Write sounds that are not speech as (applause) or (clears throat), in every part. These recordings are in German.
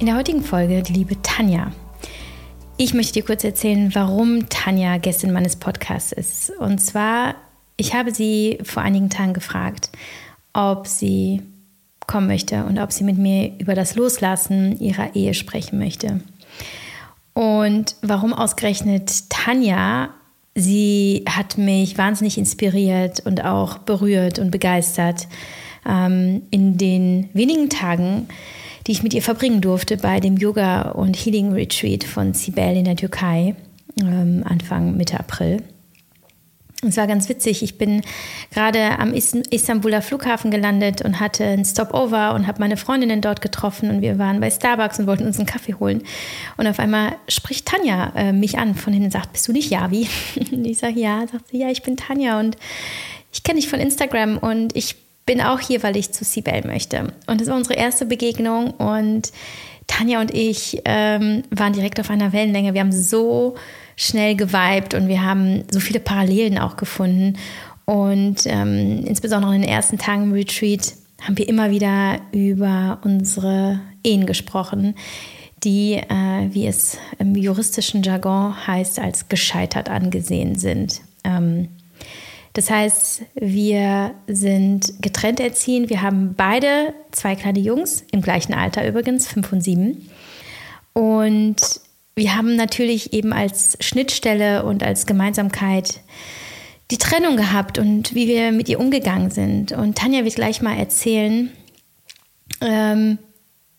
In der heutigen Folge die liebe Tanja. Ich möchte dir kurz erzählen, warum Tanja Gästin meines Podcasts ist. Und zwar, ich habe sie vor einigen Tagen gefragt, ob sie kommen möchte und ob sie mit mir über das Loslassen ihrer Ehe sprechen möchte. Und warum ausgerechnet Tanja? Sie hat mich wahnsinnig inspiriert und auch berührt und begeistert ähm, in den wenigen Tagen, die ich mit ihr verbringen durfte bei dem Yoga- und Healing Retreat von Sibel in der Türkei ähm, Anfang Mitte April. Es war ganz witzig. Ich bin gerade am Istanbuler Flughafen gelandet und hatte ein Stopover und habe meine Freundinnen dort getroffen und wir waren bei Starbucks und wollten uns einen Kaffee holen. Und auf einmal spricht Tanja äh, mich an von hinten und sagt, bist du nicht Javi? (laughs) Und ich sage, ja. Sagt sie, ja, ich bin Tanja und ich kenne dich von Instagram und ich bin auch hier, weil ich zu Sibel möchte. Und das war unsere erste Begegnung und Tanja und ich ähm, waren direkt auf einer Wellenlänge. Wir haben so schnell geweibt und wir haben so viele Parallelen auch gefunden. Und ähm, insbesondere in den ersten Tagen im Retreat haben wir immer wieder über unsere Ehen gesprochen, die, äh, wie es im juristischen Jargon heißt, als gescheitert angesehen sind. Ähm, das heißt, wir sind getrennt erziehen. Wir haben beide zwei kleine Jungs, im gleichen Alter übrigens, fünf und sieben. Und wir haben natürlich eben als Schnittstelle und als Gemeinsamkeit die Trennung gehabt und wie wir mit ihr umgegangen sind. Und Tanja wird gleich mal erzählen, ähm,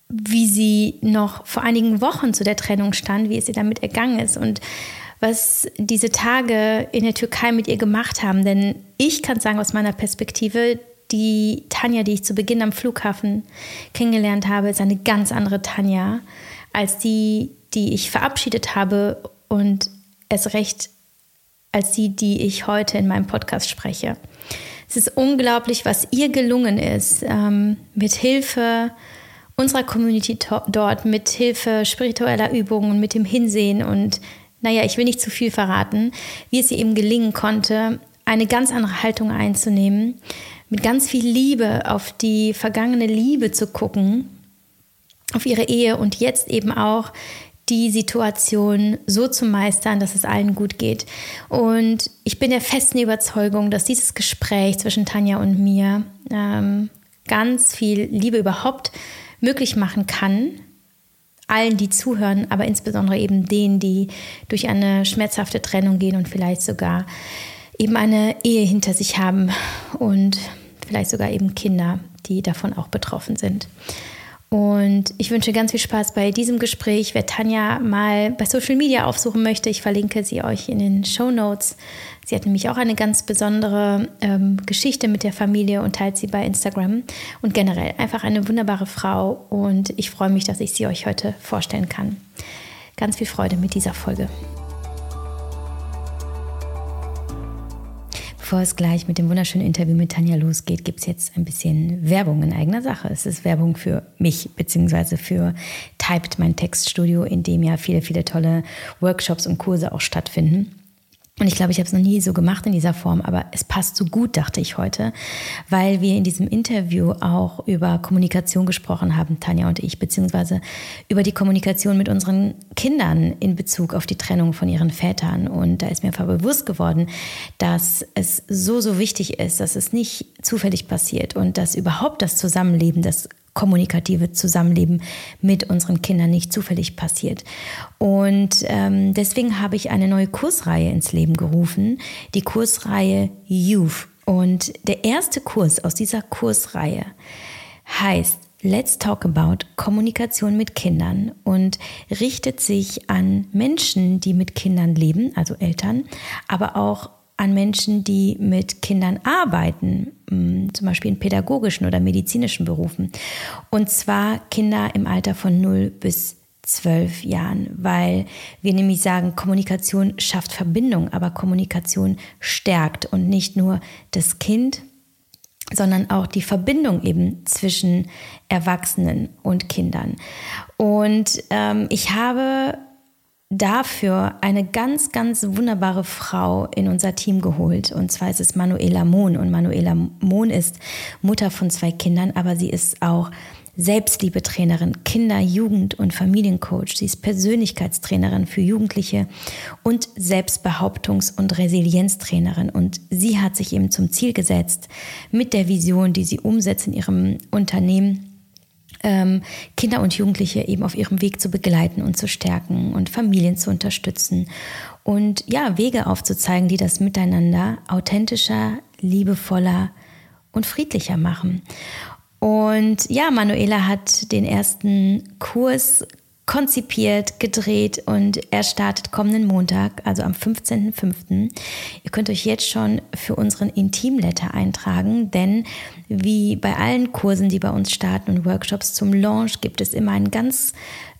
wie sie noch vor einigen Wochen zu der Trennung stand, wie es ihr damit ergangen ist und was diese Tage in der Türkei mit ihr gemacht haben. Denn ich kann sagen aus meiner Perspektive, die Tanja, die ich zu Beginn am Flughafen kennengelernt habe, ist eine ganz andere Tanja als die, die ich verabschiedet habe und es recht als die, die ich heute in meinem Podcast spreche. Es ist unglaublich, was ihr gelungen ist, ähm, mit Hilfe unserer Community dort, mit Hilfe spiritueller Übungen, mit dem Hinsehen und naja, ich will nicht zu viel verraten, wie es ihr eben gelingen konnte, eine ganz andere Haltung einzunehmen, mit ganz viel Liebe auf die vergangene Liebe zu gucken, auf ihre Ehe und jetzt eben auch die Situation so zu meistern, dass es allen gut geht. Und ich bin der festen Überzeugung, dass dieses Gespräch zwischen Tanja und mir ähm, ganz viel Liebe überhaupt möglich machen kann, allen, die zuhören, aber insbesondere eben denen, die durch eine schmerzhafte Trennung gehen und vielleicht sogar eben eine Ehe hinter sich haben und vielleicht sogar eben Kinder, die davon auch betroffen sind. Und ich wünsche ganz viel Spaß bei diesem Gespräch. Wer Tanja mal bei Social Media aufsuchen möchte, ich verlinke sie euch in den Show Notes. Sie hat nämlich auch eine ganz besondere ähm, Geschichte mit der Familie und teilt sie bei Instagram. Und generell einfach eine wunderbare Frau. Und ich freue mich, dass ich sie euch heute vorstellen kann. Ganz viel Freude mit dieser Folge. Bevor es gleich mit dem wunderschönen Interview mit Tanja losgeht, gibt es jetzt ein bisschen Werbung in eigener Sache. Es ist Werbung für mich, beziehungsweise für Typed, mein Textstudio, in dem ja viele, viele tolle Workshops und Kurse auch stattfinden. Und ich glaube, ich habe es noch nie so gemacht in dieser Form, aber es passt so gut, dachte ich heute, weil wir in diesem Interview auch über Kommunikation gesprochen haben, Tanja und ich, beziehungsweise über die Kommunikation mit unseren Kindern in Bezug auf die Trennung von ihren Vätern. Und da ist mir einfach bewusst geworden, dass es so, so wichtig ist, dass es nicht zufällig passiert und dass überhaupt das Zusammenleben, das kommunikative Zusammenleben mit unseren Kindern nicht zufällig passiert. Und ähm, deswegen habe ich eine neue Kursreihe ins Leben gerufen, die Kursreihe Youth. Und der erste Kurs aus dieser Kursreihe heißt Let's Talk About Kommunikation mit Kindern und richtet sich an Menschen, die mit Kindern leben, also Eltern, aber auch an Menschen, die mit Kindern arbeiten, mm, zum Beispiel in pädagogischen oder medizinischen Berufen. Und zwar Kinder im Alter von 0 bis 12 Jahren, weil wir nämlich sagen, Kommunikation schafft Verbindung, aber Kommunikation stärkt und nicht nur das Kind, sondern auch die Verbindung eben zwischen Erwachsenen und Kindern. Und ähm, ich habe dafür eine ganz, ganz wunderbare Frau in unser Team geholt. Und zwar ist es Manuela Mohn. Und Manuela Mohn ist Mutter von zwei Kindern, aber sie ist auch Selbstliebetrainerin, Kinder-, Jugend- und Familiencoach. Sie ist Persönlichkeitstrainerin für Jugendliche und Selbstbehauptungs- und Resilienztrainerin. Und sie hat sich eben zum Ziel gesetzt, mit der Vision, die sie umsetzt in ihrem Unternehmen, Kinder und Jugendliche eben auf ihrem Weg zu begleiten und zu stärken und Familien zu unterstützen und ja, Wege aufzuzeigen, die das Miteinander authentischer, liebevoller und friedlicher machen. Und ja, Manuela hat den ersten Kurs konzipiert, gedreht und er startet kommenden Montag, also am 15.05. Ihr könnt euch jetzt schon für unseren Intimletter eintragen, denn wie bei allen Kursen, die bei uns starten und Workshops zum Launch, gibt es immer einen ganz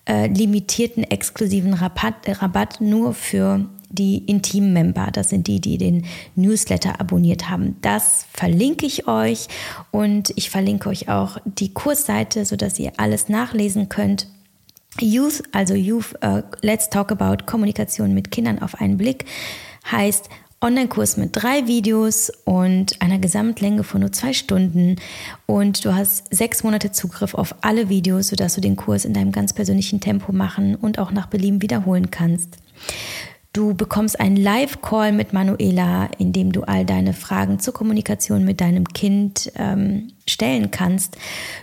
äh, limitierten, exklusiven Rabatt, Rabatt nur für die Intim-Member. Das sind die, die den Newsletter abonniert haben. Das verlinke ich euch und ich verlinke euch auch die Kursseite, sodass ihr alles nachlesen könnt. Youth, also Youth, uh, Let's Talk About Kommunikation mit Kindern auf einen Blick, heißt Online-Kurs mit drei Videos und einer Gesamtlänge von nur zwei Stunden. Und du hast sechs Monate Zugriff auf alle Videos, sodass du den Kurs in deinem ganz persönlichen Tempo machen und auch nach Belieben wiederholen kannst. Du bekommst einen Live-Call mit Manuela, in dem du all deine Fragen zur Kommunikation mit deinem Kind ähm, stellen kannst.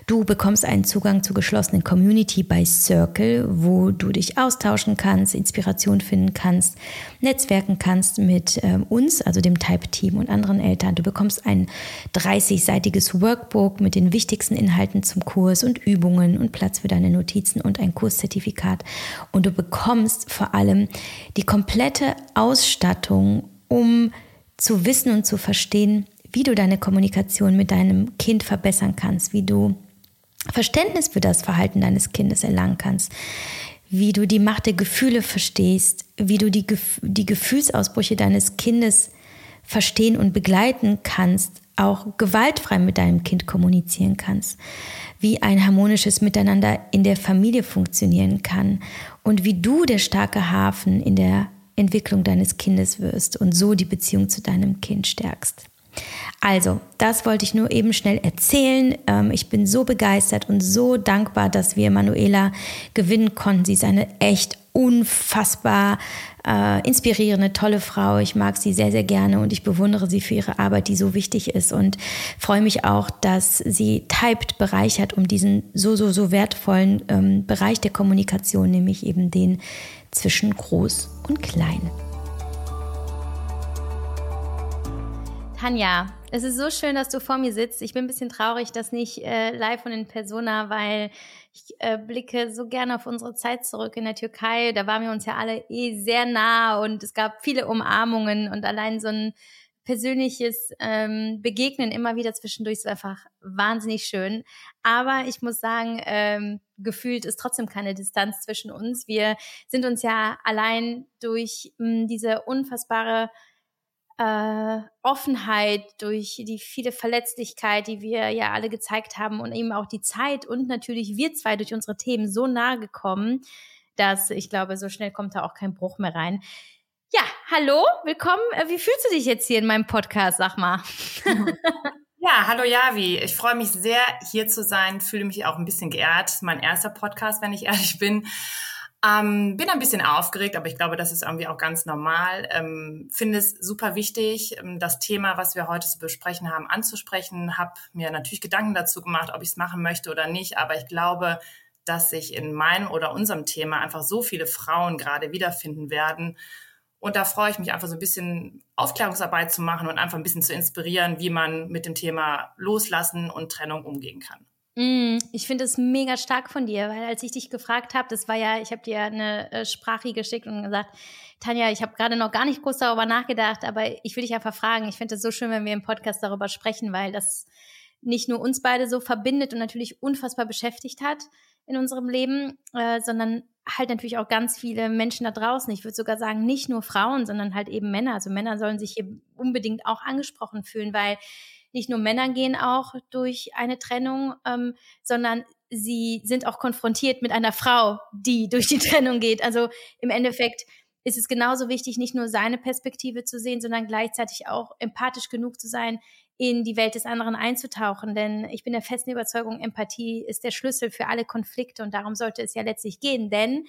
Du bekommst einen Zugang zur geschlossenen Community bei Circle, wo du dich austauschen kannst, Inspiration finden kannst, netzwerken kannst mit äh, uns, also dem Type-Team und anderen Eltern. Du bekommst ein 30-seitiges Workbook mit den wichtigsten Inhalten zum Kurs und Übungen und Platz für deine Notizen und ein Kurszertifikat. Und du bekommst vor allem die komplette Ausstattung, um zu wissen und zu verstehen, wie du deine Kommunikation mit deinem Kind verbessern kannst, wie du Verständnis für das Verhalten deines Kindes erlangen kannst, wie du die Macht der Gefühle verstehst, wie du die, die Gefühlsausbrüche deines Kindes verstehen und begleiten kannst, auch gewaltfrei mit deinem Kind kommunizieren kannst, wie ein harmonisches Miteinander in der Familie funktionieren kann und wie du der starke Hafen in der Entwicklung deines Kindes wirst und so die Beziehung zu deinem Kind stärkst. Also, das wollte ich nur eben schnell erzählen. Ähm, ich bin so begeistert und so dankbar, dass wir Manuela gewinnen konnten. Sie ist eine echt unfassbar äh, inspirierende, tolle Frau. Ich mag sie sehr, sehr gerne und ich bewundere sie für ihre Arbeit, die so wichtig ist und freue mich auch, dass sie Typed bereichert um diesen so, so, so wertvollen ähm, Bereich der Kommunikation, nämlich eben den zwischen groß und klein. Tanja, es ist so schön, dass du vor mir sitzt. Ich bin ein bisschen traurig, dass nicht äh, live und in Persona, weil ich äh, blicke so gerne auf unsere Zeit zurück in der Türkei. Da waren wir uns ja alle eh sehr nah und es gab viele Umarmungen und allein so ein persönliches ähm, Begegnen immer wieder zwischendurch ist einfach wahnsinnig schön. Aber ich muss sagen, ähm, gefühlt ist trotzdem keine Distanz zwischen uns. Wir sind uns ja allein durch mh, diese unfassbare äh, Offenheit, durch die viele Verletzlichkeit, die wir ja alle gezeigt haben und eben auch die Zeit und natürlich wir zwei durch unsere Themen so nahe gekommen, dass ich glaube, so schnell kommt da auch kein Bruch mehr rein. Ja, hallo, willkommen. Äh, wie fühlst du dich jetzt hier in meinem Podcast, sag mal? (laughs) Ja, hallo Javi. Ich freue mich sehr, hier zu sein, fühle mich auch ein bisschen geehrt. Mein erster Podcast, wenn ich ehrlich bin. Ähm, bin ein bisschen aufgeregt, aber ich glaube, das ist irgendwie auch ganz normal. Ähm, finde es super wichtig, ähm, das Thema, was wir heute zu besprechen haben, anzusprechen. Habe mir natürlich Gedanken dazu gemacht, ob ich es machen möchte oder nicht. Aber ich glaube, dass sich in meinem oder unserem Thema einfach so viele Frauen gerade wiederfinden werden. Und da freue ich mich einfach so ein bisschen Aufklärungsarbeit zu machen und einfach ein bisschen zu inspirieren, wie man mit dem Thema Loslassen und Trennung umgehen kann. Mm, ich finde es mega stark von dir, weil als ich dich gefragt habe, das war ja, ich habe dir eine äh, Sprache geschickt und gesagt, Tanja, ich habe gerade noch gar nicht groß darüber nachgedacht, aber ich will dich einfach fragen. Ich finde es so schön, wenn wir im Podcast darüber sprechen, weil das nicht nur uns beide so verbindet und natürlich unfassbar beschäftigt hat in unserem Leben, äh, sondern halt natürlich auch ganz viele Menschen da draußen. Ich würde sogar sagen, nicht nur Frauen, sondern halt eben Männer. Also Männer sollen sich hier unbedingt auch angesprochen fühlen, weil nicht nur Männer gehen auch durch eine Trennung, ähm, sondern sie sind auch konfrontiert mit einer Frau, die durch die (laughs) Trennung geht. Also im Endeffekt ist es genauso wichtig, nicht nur seine Perspektive zu sehen, sondern gleichzeitig auch empathisch genug zu sein, in die Welt des anderen einzutauchen. Denn ich bin der festen Überzeugung, Empathie ist der Schlüssel für alle Konflikte und darum sollte es ja letztlich gehen. Denn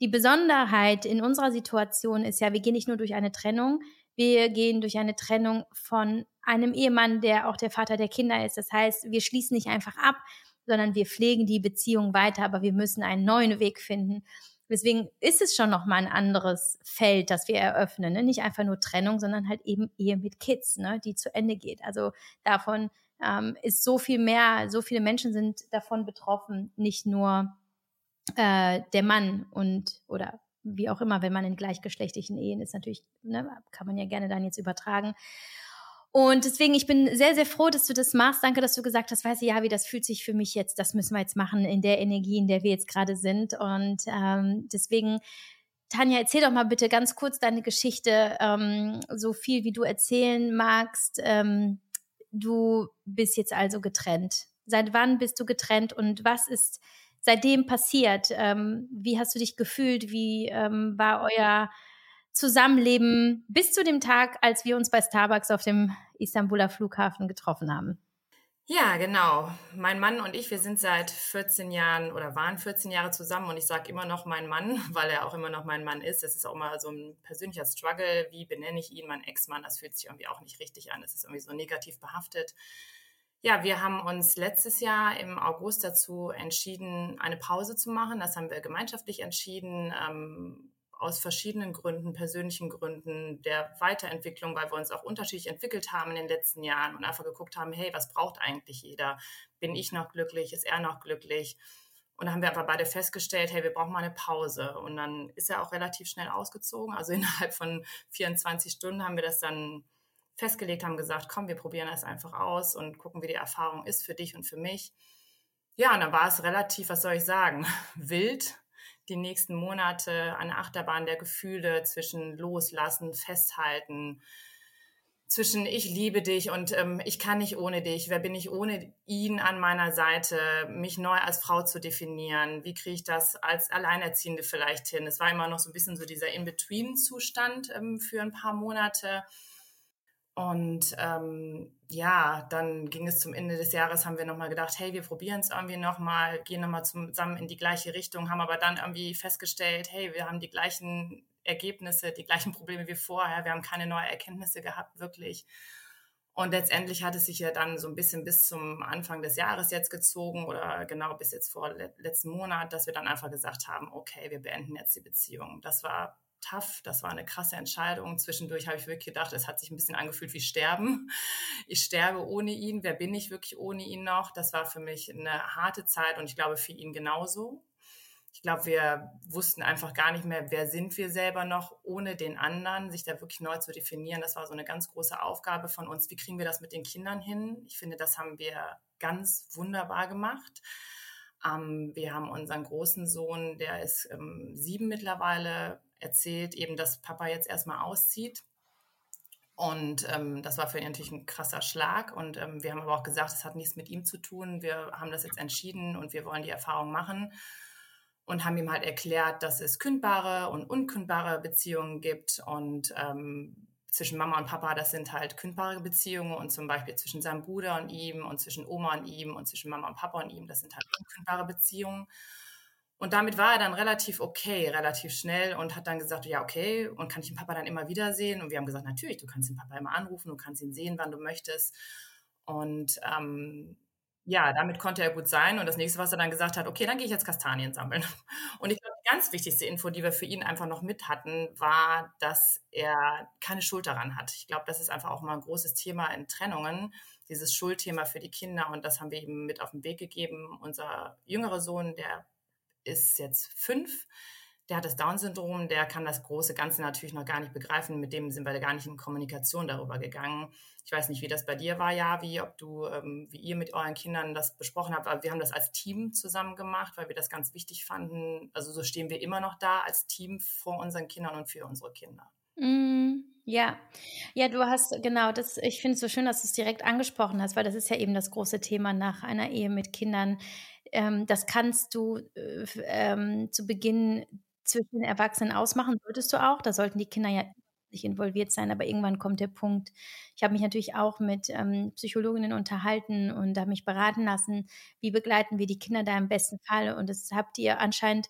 die Besonderheit in unserer Situation ist ja, wir gehen nicht nur durch eine Trennung, wir gehen durch eine Trennung von einem Ehemann, der auch der Vater der Kinder ist. Das heißt, wir schließen nicht einfach ab, sondern wir pflegen die Beziehung weiter, aber wir müssen einen neuen Weg finden. Deswegen ist es schon noch mal ein anderes Feld, das wir eröffnen. Ne? Nicht einfach nur Trennung, sondern halt eben Ehe mit Kids, ne? die zu Ende geht. Also davon ähm, ist so viel mehr, so viele Menschen sind davon betroffen, nicht nur äh, der Mann und oder wie auch immer, wenn man in gleichgeschlechtlichen Ehen ist, natürlich, ne, kann man ja gerne dann jetzt übertragen. Und deswegen, ich bin sehr, sehr froh, dass du das machst. Danke, dass du gesagt hast, weißt du, ja, wie das fühlt sich für mich jetzt, das müssen wir jetzt machen in der Energie, in der wir jetzt gerade sind. Und ähm, deswegen, Tanja, erzähl doch mal bitte ganz kurz deine Geschichte, ähm, so viel wie du erzählen magst. Ähm, du bist jetzt also getrennt. Seit wann bist du getrennt und was ist seitdem passiert? Ähm, wie hast du dich gefühlt? Wie ähm, war euer Zusammenleben bis zu dem Tag, als wir uns bei Starbucks auf dem Istanbuler Flughafen getroffen haben. Ja, genau. Mein Mann und ich, wir sind seit 14 Jahren oder waren 14 Jahre zusammen und ich sage immer noch mein Mann, (laughs) weil er auch immer noch mein Mann ist. Das ist auch immer so ein persönlicher Struggle. Wie benenne ich ihn, mein Ex-Mann? Das fühlt sich irgendwie auch nicht richtig an. Das ist irgendwie so negativ behaftet. Ja, wir haben uns letztes Jahr im August dazu entschieden, eine Pause zu machen. Das haben wir gemeinschaftlich entschieden. Ähm, aus verschiedenen Gründen, persönlichen Gründen, der Weiterentwicklung, weil wir uns auch unterschiedlich entwickelt haben in den letzten Jahren und einfach geguckt haben, hey, was braucht eigentlich jeder? Bin ich noch glücklich? Ist er noch glücklich? Und dann haben wir aber beide festgestellt, hey, wir brauchen mal eine Pause. Und dann ist er auch relativ schnell ausgezogen. Also (laughs) innerhalb von 24 Stunden haben wir das dann festgelegt, haben gesagt, komm, wir probieren das einfach aus und gucken, wie die Erfahrung ist für dich und für mich. Ja, und dann war es relativ, was soll ich sagen, (laughs) wild die nächsten Monate eine Achterbahn der Gefühle zwischen Loslassen, Festhalten, zwischen ich liebe dich und ähm, ich kann nicht ohne dich, wer bin ich ohne ihn an meiner Seite, mich neu als Frau zu definieren, wie kriege ich das als Alleinerziehende vielleicht hin. Es war immer noch so ein bisschen so dieser In-Between-Zustand ähm, für ein paar Monate. Und ähm, ja, dann ging es zum Ende des Jahres, haben wir nochmal gedacht, hey, wir probieren es irgendwie nochmal, gehen nochmal zusammen in die gleiche Richtung, haben aber dann irgendwie festgestellt, hey, wir haben die gleichen Ergebnisse, die gleichen Probleme wie vorher, wir haben keine neuen Erkenntnisse gehabt, wirklich. Und letztendlich hat es sich ja dann so ein bisschen bis zum Anfang des Jahres jetzt gezogen oder genau bis jetzt vor letzten Monat, dass wir dann einfach gesagt haben, okay, wir beenden jetzt die Beziehung. Das war tough. Das war eine krasse Entscheidung. Zwischendurch habe ich wirklich gedacht, es hat sich ein bisschen angefühlt wie Sterben. Ich sterbe ohne ihn. Wer bin ich wirklich ohne ihn noch? Das war für mich eine harte Zeit und ich glaube für ihn genauso. Ich glaube, wir wussten einfach gar nicht mehr, wer sind wir selber noch ohne den anderen, sich da wirklich neu zu definieren. Das war so eine ganz große Aufgabe von uns. Wie kriegen wir das mit den Kindern hin? Ich finde, das haben wir ganz wunderbar gemacht. Ähm, wir haben unseren großen Sohn, der ist ähm, sieben mittlerweile, erzählt eben, dass Papa jetzt erstmal auszieht. Und ähm, das war für ihn natürlich ein krasser Schlag. Und ähm, wir haben aber auch gesagt, es hat nichts mit ihm zu tun. Wir haben das jetzt entschieden und wir wollen die Erfahrung machen. Und haben ihm halt erklärt, dass es kündbare und unkündbare Beziehungen gibt. Und ähm, zwischen Mama und Papa, das sind halt kündbare Beziehungen. Und zum Beispiel zwischen seinem Bruder und ihm und zwischen Oma und ihm und zwischen Mama und Papa und ihm, das sind halt unkündbare Beziehungen. Und damit war er dann relativ okay, relativ schnell und hat dann gesagt, ja, okay, und kann ich den Papa dann immer wieder sehen? Und wir haben gesagt, natürlich, du kannst den Papa immer anrufen, du kannst ihn sehen, wann du möchtest. Und ähm, ja, damit konnte er gut sein. Und das nächste, was er dann gesagt hat, okay, dann gehe ich jetzt Kastanien sammeln. (laughs) Und ich glaube, die ganz wichtigste Info, die wir für ihn einfach noch mit hatten, war, dass er keine Schuld daran hat. Ich glaube, das ist einfach auch mal ein großes Thema in Trennungen, dieses Schuldthema für die Kinder. Und das haben wir ihm mit auf den Weg gegeben. Unser jüngerer Sohn, der ist jetzt fünf. Der hat das Down-Syndrom, der kann das große Ganze natürlich noch gar nicht begreifen. Mit dem sind wir gar nicht in Kommunikation darüber gegangen. Ich weiß nicht, wie das bei dir war, Javi, ob du, ähm, wie ihr mit euren Kindern das besprochen habt. Aber wir haben das als Team zusammen gemacht, weil wir das ganz wichtig fanden. Also so stehen wir immer noch da als Team vor unseren Kindern und für unsere Kinder. Mm, ja, ja, du hast genau das. Ich finde es so schön, dass du es direkt angesprochen hast, weil das ist ja eben das große Thema nach einer Ehe mit Kindern ähm, das kannst du äh, ähm, zu Beginn zwischen Erwachsenen ausmachen, solltest du auch. Da sollten die Kinder ja nicht involviert sein, aber irgendwann kommt der Punkt. Ich habe mich natürlich auch mit ähm, Psychologinnen unterhalten und habe mich beraten lassen, wie begleiten wir die Kinder da im besten Fall. Und das habt ihr anscheinend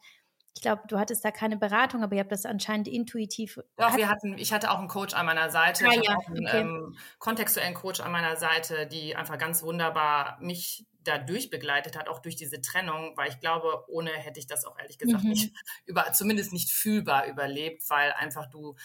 ich glaube, du hattest da keine Beratung, aber ihr habt das anscheinend intuitiv. Doch, wir hatten, ich hatte auch einen Coach an meiner Seite. Ah, ich ja, auch einen okay. ähm, kontextuellen Coach an meiner Seite, die einfach ganz wunderbar mich da durchbegleitet hat, auch durch diese Trennung, weil ich glaube, ohne hätte ich das auch ehrlich gesagt mhm. nicht (laughs) über, zumindest nicht fühlbar überlebt, weil einfach du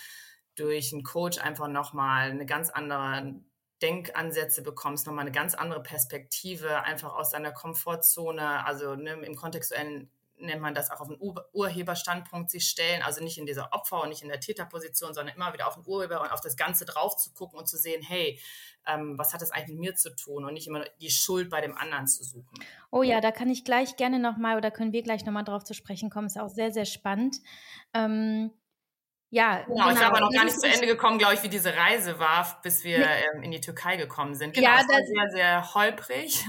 durch einen Coach einfach nochmal eine ganz andere Denkansätze bekommst, nochmal eine ganz andere Perspektive, einfach aus deiner Komfortzone, also ne, im kontextuellen nennt man das auch auf den Ur Urheberstandpunkt sich stellen, also nicht in dieser Opfer- und nicht in der Täterposition, sondern immer wieder auf den Urheber und auf das Ganze drauf zu gucken und zu sehen, hey, ähm, was hat das eigentlich mit mir zu tun und nicht immer die Schuld bei dem anderen zu suchen. Oh ja, da kann ich gleich gerne nochmal oder können wir gleich nochmal drauf zu sprechen kommen, ist auch sehr, sehr spannend. Ähm, ja, genau, genau. ich war aber noch gar nicht zu Ende gekommen, glaube ich, wie diese Reise war, bis wir ähm, in die Türkei gekommen sind. Genau, ja, das war sehr, sehr holprig.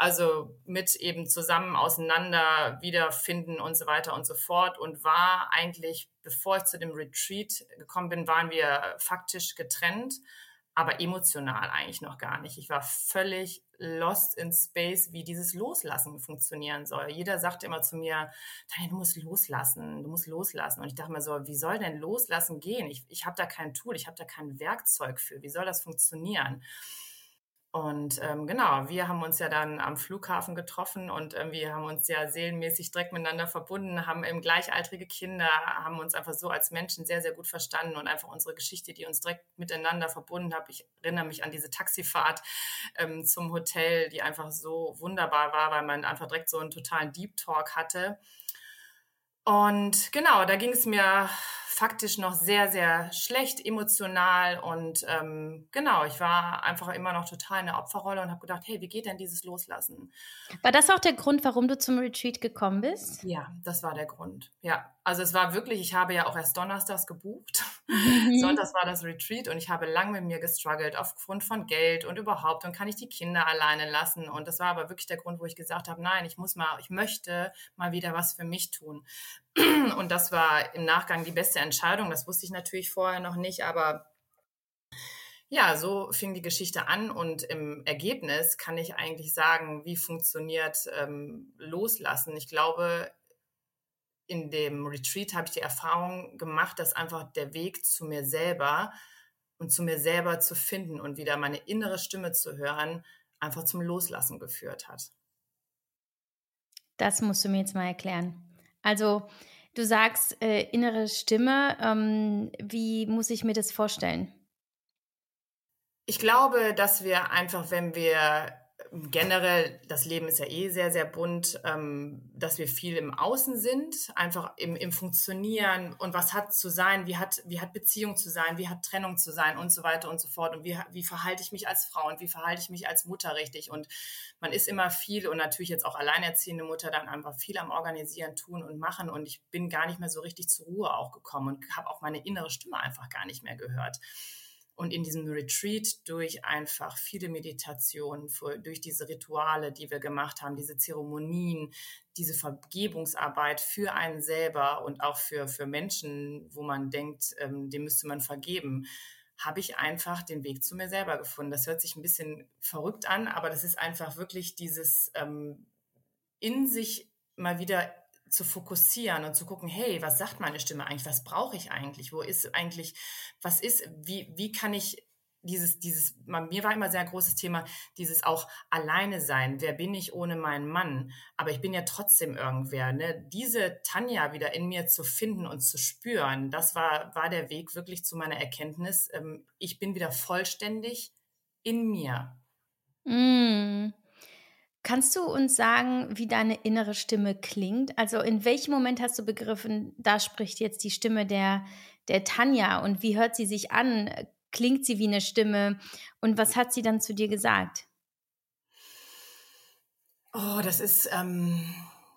Also mit eben zusammen auseinander wiederfinden und so weiter und so fort und war eigentlich, bevor ich zu dem Retreat gekommen bin, waren wir faktisch getrennt, aber emotional eigentlich noch gar nicht. Ich war völlig lost in space, wie dieses Loslassen funktionieren soll. Jeder sagte immer zu mir, du musst loslassen, du musst loslassen. Und ich dachte mir so, wie soll denn loslassen gehen? Ich, ich habe da kein Tool, ich habe da kein Werkzeug für. Wie soll das funktionieren? Und ähm, genau, wir haben uns ja dann am Flughafen getroffen und ähm, wir haben uns ja seelenmäßig direkt miteinander verbunden, haben eben gleichaltrige Kinder, haben uns einfach so als Menschen sehr, sehr gut verstanden und einfach unsere Geschichte, die uns direkt miteinander verbunden hat. Ich erinnere mich an diese Taxifahrt ähm, zum Hotel, die einfach so wunderbar war, weil man einfach direkt so einen totalen Deep Talk hatte. Und genau, da ging es mir faktisch noch sehr, sehr schlecht emotional und ähm, genau, ich war einfach immer noch total in der Opferrolle und habe gedacht, hey, wie geht denn dieses Loslassen? War das auch der Grund, warum du zum Retreat gekommen bist? Ja, das war der Grund. Ja, also es war wirklich, ich habe ja auch erst donnerstags gebucht. Sonntags war das Retreat und ich habe lang mit mir gestruggelt aufgrund von Geld und überhaupt und kann ich die Kinder alleine lassen und das war aber wirklich der Grund, wo ich gesagt habe, nein, ich muss mal, ich möchte mal wieder was für mich tun. (clears throat) Und das war im Nachgang die beste Entscheidung. Das wusste ich natürlich vorher noch nicht, aber ja, so fing die Geschichte an und im Ergebnis kann ich eigentlich sagen, wie funktioniert ähm, Loslassen. Ich glaube, in dem Retreat habe ich die Erfahrung gemacht, dass einfach der Weg zu mir selber und zu mir selber zu finden und wieder meine innere Stimme zu hören, einfach zum Loslassen geführt hat. Das musst du mir jetzt mal erklären. Also du sagst äh, innere Stimme. Ähm, wie muss ich mir das vorstellen? Ich glaube, dass wir einfach, wenn wir generell, das Leben ist ja eh sehr, sehr bunt, ähm, dass wir viel im Außen sind, einfach im, im Funktionieren und was hat zu sein, wie hat, wie hat Beziehung zu sein, wie hat Trennung zu sein und so weiter und so fort und wie, wie verhalte ich mich als Frau und wie verhalte ich mich als Mutter richtig und man ist immer viel und natürlich jetzt auch alleinerziehende Mutter dann einfach viel am Organisieren, tun und machen und ich bin gar nicht mehr so richtig zur Ruhe auch gekommen und habe auch meine innere Stimme einfach gar nicht mehr gehört. Und in diesem Retreat durch einfach viele Meditationen, durch diese Rituale, die wir gemacht haben, diese Zeremonien, diese Vergebungsarbeit für einen selber und auch für, für Menschen, wo man denkt, ähm, dem müsste man vergeben, habe ich einfach den Weg zu mir selber gefunden. Das hört sich ein bisschen verrückt an, aber das ist einfach wirklich dieses ähm, in sich mal wieder zu fokussieren und zu gucken, hey, was sagt meine Stimme eigentlich? Was brauche ich eigentlich? Wo ist eigentlich, was ist, wie, wie kann ich dieses, dieses, mir war immer sehr großes Thema, dieses auch alleine sein. Wer bin ich ohne meinen Mann? Aber ich bin ja trotzdem irgendwer. Ne? Diese Tanja wieder in mir zu finden und zu spüren, das war, war der Weg wirklich zu meiner Erkenntnis. Ähm, ich bin wieder vollständig in mir. Mm. Kannst du uns sagen, wie deine innere Stimme klingt? Also in welchem Moment hast du begriffen, da spricht jetzt die Stimme der, der Tanja und wie hört sie sich an? Klingt sie wie eine Stimme? Und was hat sie dann zu dir gesagt? Oh, das ist, ähm,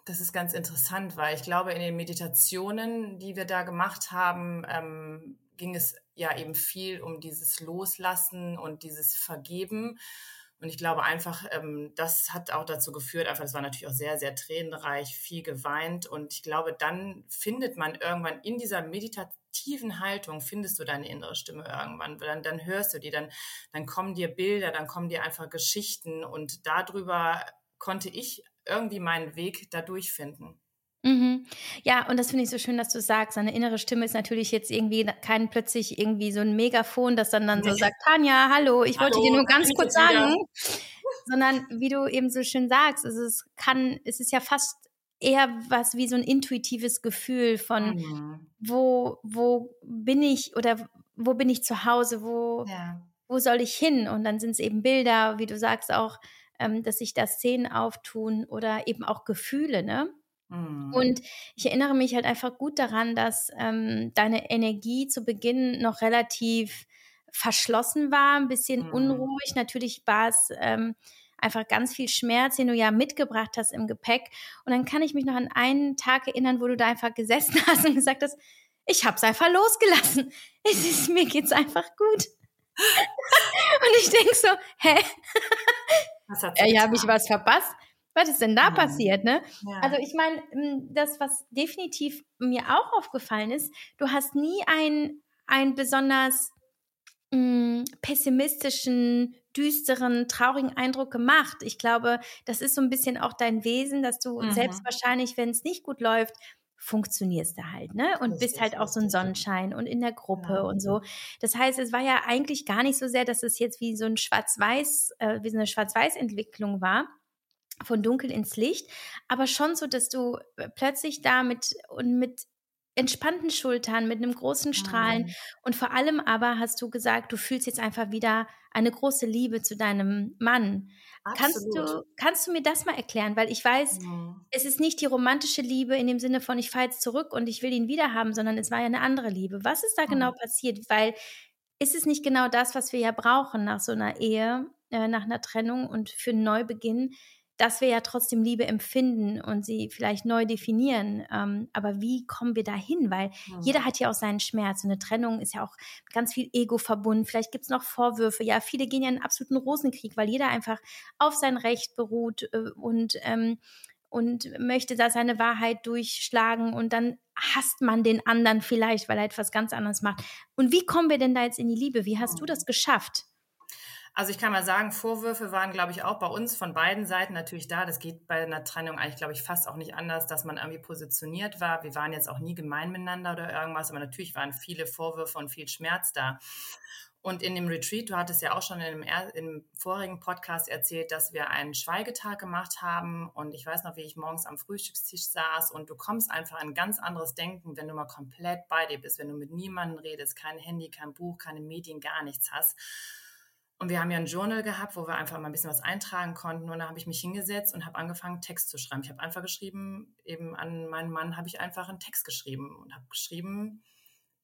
das ist ganz interessant, weil ich glaube, in den Meditationen, die wir da gemacht haben, ähm, ging es ja eben viel um dieses Loslassen und dieses Vergeben. Und ich glaube einfach, ähm, das hat auch dazu geführt, einfach, das war natürlich auch sehr, sehr tränenreich, viel geweint. Und ich glaube, dann findet man irgendwann in dieser meditativen Haltung, findest du deine innere Stimme irgendwann. Dann, dann hörst du die, dann, dann kommen dir Bilder, dann kommen dir einfach Geschichten. Und darüber konnte ich irgendwie meinen Weg dadurch finden. Mhm. Ja, und das finde ich so schön, dass du sagst, seine innere Stimme ist natürlich jetzt irgendwie kein plötzlich irgendwie so ein Megafon, das dann dann so sagt, Tanja, hallo, ich hallo, wollte dir nur ganz kurz sagen, (laughs) sondern wie du eben so schön sagst, es ist, kann, es ist ja fast eher was wie so ein intuitives Gefühl von, mhm. wo, wo bin ich oder wo bin ich zu Hause, wo, ja. wo soll ich hin? Und dann sind es eben Bilder, wie du sagst auch, ähm, dass sich da Szenen auftun oder eben auch Gefühle, ne? Mhm. Und ich erinnere mich halt einfach gut daran, dass ähm, deine Energie zu Beginn noch relativ verschlossen war, ein bisschen mhm. unruhig. Natürlich war es ähm, einfach ganz viel Schmerz, den du ja mitgebracht hast im Gepäck. Und dann kann ich mich noch an einen Tag erinnern, wo du da einfach gesessen (laughs) hast und gesagt hast, ich hab's einfach losgelassen. Es ist, mir geht's einfach gut. (laughs) und ich denk so, hä? Was hat ja, habe ich was verpasst? Was ist denn da mhm. passiert, ne? Ja. Also ich meine, das, was definitiv mir auch aufgefallen ist, du hast nie einen, einen besonders mh, pessimistischen, düsteren, traurigen Eindruck gemacht. Ich glaube, das ist so ein bisschen auch dein Wesen, dass du mhm. selbst wahrscheinlich, wenn es nicht gut läuft, funktionierst du halt, ne? Und bist halt auch so ein Sonnenschein und in der Gruppe ja. und so. Das heißt, es war ja eigentlich gar nicht so sehr, dass es jetzt wie so ein Schwarz-Weiß, äh, wie so eine Schwarz-Weiß-Entwicklung war, von dunkel ins Licht, aber schon so, dass du äh, plötzlich da mit und mit entspannten Schultern, mit einem großen Strahlen mhm. und vor allem aber hast du gesagt, du fühlst jetzt einfach wieder eine große Liebe zu deinem Mann. Kannst du, kannst du mir das mal erklären? Weil ich weiß, mhm. es ist nicht die romantische Liebe in dem Sinne von, ich fahre jetzt zurück und ich will ihn wieder haben, sondern es war ja eine andere Liebe. Was ist da genau mhm. genau passiert? Weil ist es nicht genau das, was wir ja brauchen nach so einer Ehe, äh, nach einer Trennung und für einen Neubeginn? Dass wir ja trotzdem Liebe empfinden und sie vielleicht neu definieren. Ähm, aber wie kommen wir da hin? Weil mhm. jeder hat ja auch seinen Schmerz. Und eine Trennung ist ja auch ganz viel Ego verbunden. Vielleicht gibt es noch Vorwürfe. Ja, viele gehen ja in einen absoluten Rosenkrieg, weil jeder einfach auf sein Recht beruht äh, und ähm, und möchte da seine Wahrheit durchschlagen und dann hasst man den anderen vielleicht, weil er etwas ganz anderes macht. Und wie kommen wir denn da jetzt in die Liebe? Wie hast du das geschafft? Also ich kann mal sagen, Vorwürfe waren, glaube ich, auch bei uns von beiden Seiten natürlich da. Das geht bei einer Trennung eigentlich, glaube ich, fast auch nicht anders, dass man irgendwie positioniert war. Wir waren jetzt auch nie gemein miteinander oder irgendwas, aber natürlich waren viele Vorwürfe und viel Schmerz da. Und in dem Retreat, du hattest ja auch schon in im vorigen Podcast erzählt, dass wir einen Schweigetag gemacht haben. Und ich weiß noch, wie ich morgens am Frühstückstisch saß und du kommst einfach ein ganz anderes Denken, wenn du mal komplett bei dir bist, wenn du mit niemandem redest, kein Handy, kein Buch, keine Medien, gar nichts hast und wir haben ja ein Journal gehabt, wo wir einfach mal ein bisschen was eintragen konnten. Und da habe ich mich hingesetzt und habe angefangen, Text zu schreiben. Ich habe einfach geschrieben, eben an meinen Mann habe ich einfach einen Text geschrieben und habe geschrieben,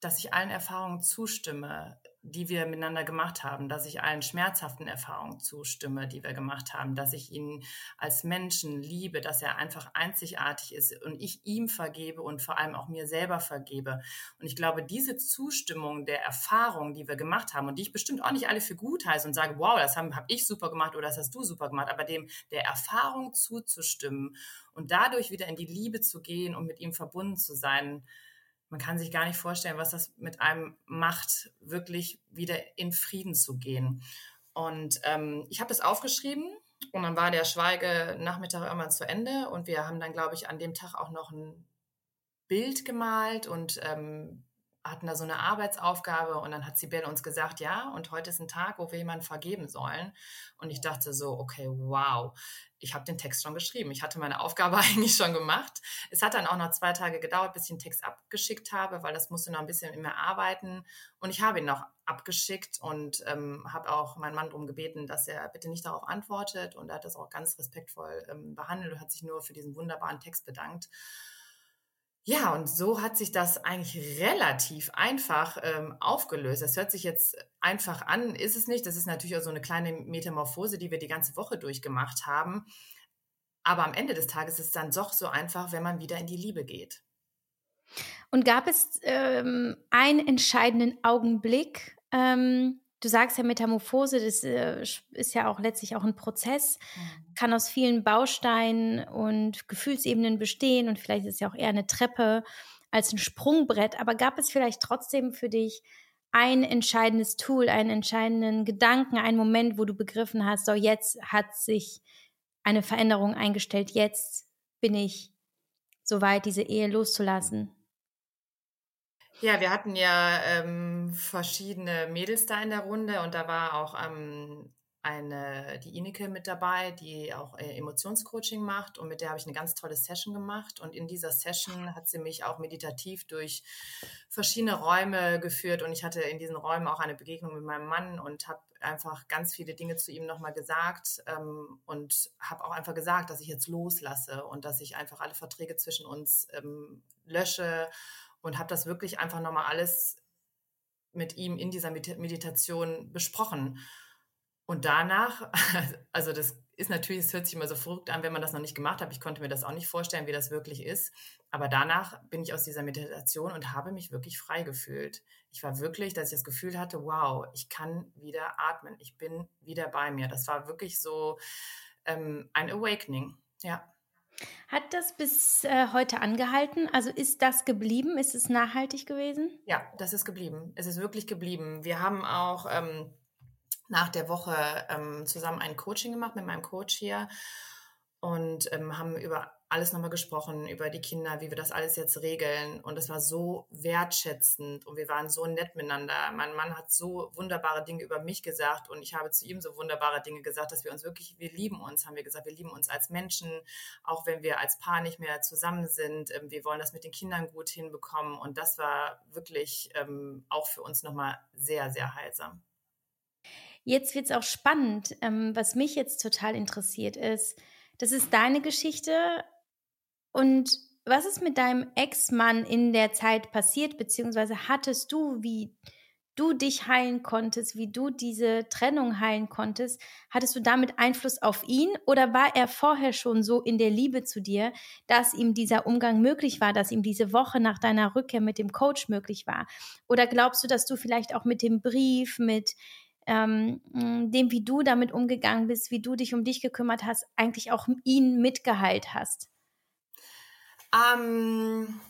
dass ich allen Erfahrungen zustimme, die wir miteinander gemacht haben, dass ich allen schmerzhaften Erfahrungen zustimme, die wir gemacht haben, dass ich ihn als Menschen liebe, dass er einfach einzigartig ist und ich ihm vergebe und vor allem auch mir selber vergebe. Und ich glaube, diese Zustimmung der Erfahrungen, die wir gemacht haben und die ich bestimmt auch nicht alle für gut heiße und sage, wow, das habe hab ich super gemacht oder das hast du super gemacht, aber dem der Erfahrung zuzustimmen und dadurch wieder in die Liebe zu gehen und mit ihm verbunden zu sein, man kann sich gar nicht vorstellen, was das mit einem macht, wirklich wieder in Frieden zu gehen. Und ähm, ich habe das aufgeschrieben und dann war der Schweige-Nachmittag irgendwann zu Ende und wir haben dann, glaube ich, an dem Tag auch noch ein Bild gemalt und ähm, hatten da so eine Arbeitsaufgabe und dann hat Sibel uns gesagt, ja, und heute ist ein Tag, wo wir jemanden vergeben sollen. Und ich dachte so, okay, wow, ich habe den Text schon geschrieben. Ich hatte meine Aufgabe (laughs) eigentlich schon gemacht. Es hat dann auch noch zwei Tage gedauert, bis ich den Text abgeschickt habe, weil das musste noch ein bisschen mehr arbeiten. Und ich habe ihn noch abgeschickt und ähm, habe auch meinen Mann darum gebeten, dass er bitte nicht darauf antwortet. Und er hat das auch ganz respektvoll ähm, behandelt und hat sich nur für diesen wunderbaren Text bedankt. Ja, und so hat sich das eigentlich relativ einfach ähm, aufgelöst. Das hört sich jetzt einfach an, ist es nicht. Das ist natürlich auch so eine kleine Metamorphose, die wir die ganze Woche durchgemacht haben. Aber am Ende des Tages ist es dann doch so einfach, wenn man wieder in die Liebe geht. Und gab es ähm, einen entscheidenden Augenblick, ähm, du sagst ja Metamorphose, das äh, ist ja auch letztlich auch ein Prozess, mhm. kann aus vielen Bausteinen und Gefühlsebenen bestehen und vielleicht ist es ja auch eher eine Treppe als ein Sprungbrett. Aber gab es vielleicht trotzdem für dich ein entscheidendes Tool, einen entscheidenden Gedanken, einen Moment, wo du begriffen hast, so jetzt hat sich eine Veränderung eingestellt, jetzt bin ich soweit, diese Ehe loszulassen? Ja, wir hatten ja ähm, verschiedene Mädels da in der Runde und da war auch ähm, eine, die Inike mit dabei, die auch äh, Emotionscoaching macht und mit der habe ich eine ganz tolle Session gemacht und in dieser Session hat sie mich auch meditativ durch verschiedene Räume geführt und ich hatte in diesen Räumen auch eine Begegnung mit meinem Mann und habe einfach ganz viele Dinge zu ihm nochmal gesagt ähm, und habe auch einfach gesagt, dass ich jetzt loslasse und dass ich einfach alle Verträge zwischen uns ähm, lösche und habe das wirklich einfach nochmal alles mit ihm in dieser Meditation besprochen. Und danach, (laughs) also das ist natürlich, es hört sich immer so verrückt an, wenn man das noch nicht gemacht hat. Ich konnte mir das auch nicht vorstellen, wie das wirklich ist. Aber danach bin ich aus dieser Meditation und habe mich wirklich frei gefühlt. Ich war wirklich, dass ich das Gefühl hatte, wow, ich kann wieder atmen. Ich bin wieder bei mir. Das war wirklich so ähm, ein Awakening. Ja. Hat das bis äh, heute angehalten? Also ist das geblieben? Ist es nachhaltig gewesen? Ja, das ist geblieben. Es ist wirklich geblieben. Wir haben auch ähm, nach der Woche ähm, zusammen ein Coaching gemacht mit meinem Coach hier und ähm, haben über alles nochmal gesprochen, über die Kinder, wie wir das alles jetzt regeln. Und es war so wertschätzend und wir waren so nett miteinander. Mein Mann hat so wunderbare Dinge über mich gesagt und ich habe zu ihm so wunderbare Dinge gesagt, dass wir uns wirklich, wir lieben uns, haben wir gesagt, wir lieben uns als Menschen, auch wenn wir als Paar nicht mehr zusammen sind. Ähm, wir wollen das mit den Kindern gut hinbekommen. Und das war wirklich ähm, auch für uns nochmal sehr, sehr heilsam. Jetzt wird es auch spannend. Ähm, was mich jetzt total interessiert ist, das ist deine Geschichte und was ist mit deinem Ex-Mann in der Zeit passiert, beziehungsweise hattest du, wie du dich heilen konntest, wie du diese Trennung heilen konntest, hattest du damit Einfluss auf ihn oder war er vorher schon so in der Liebe zu dir, dass ihm dieser Umgang möglich war, dass ihm diese Woche nach deiner Rückkehr mit dem Coach möglich war? Oder glaubst du, dass du vielleicht auch mit dem Brief, mit ähm, dem, wie du damit umgegangen bist, wie du dich um dich gekümmert hast, eigentlich auch ihn mitgeheilt hast? Ähm,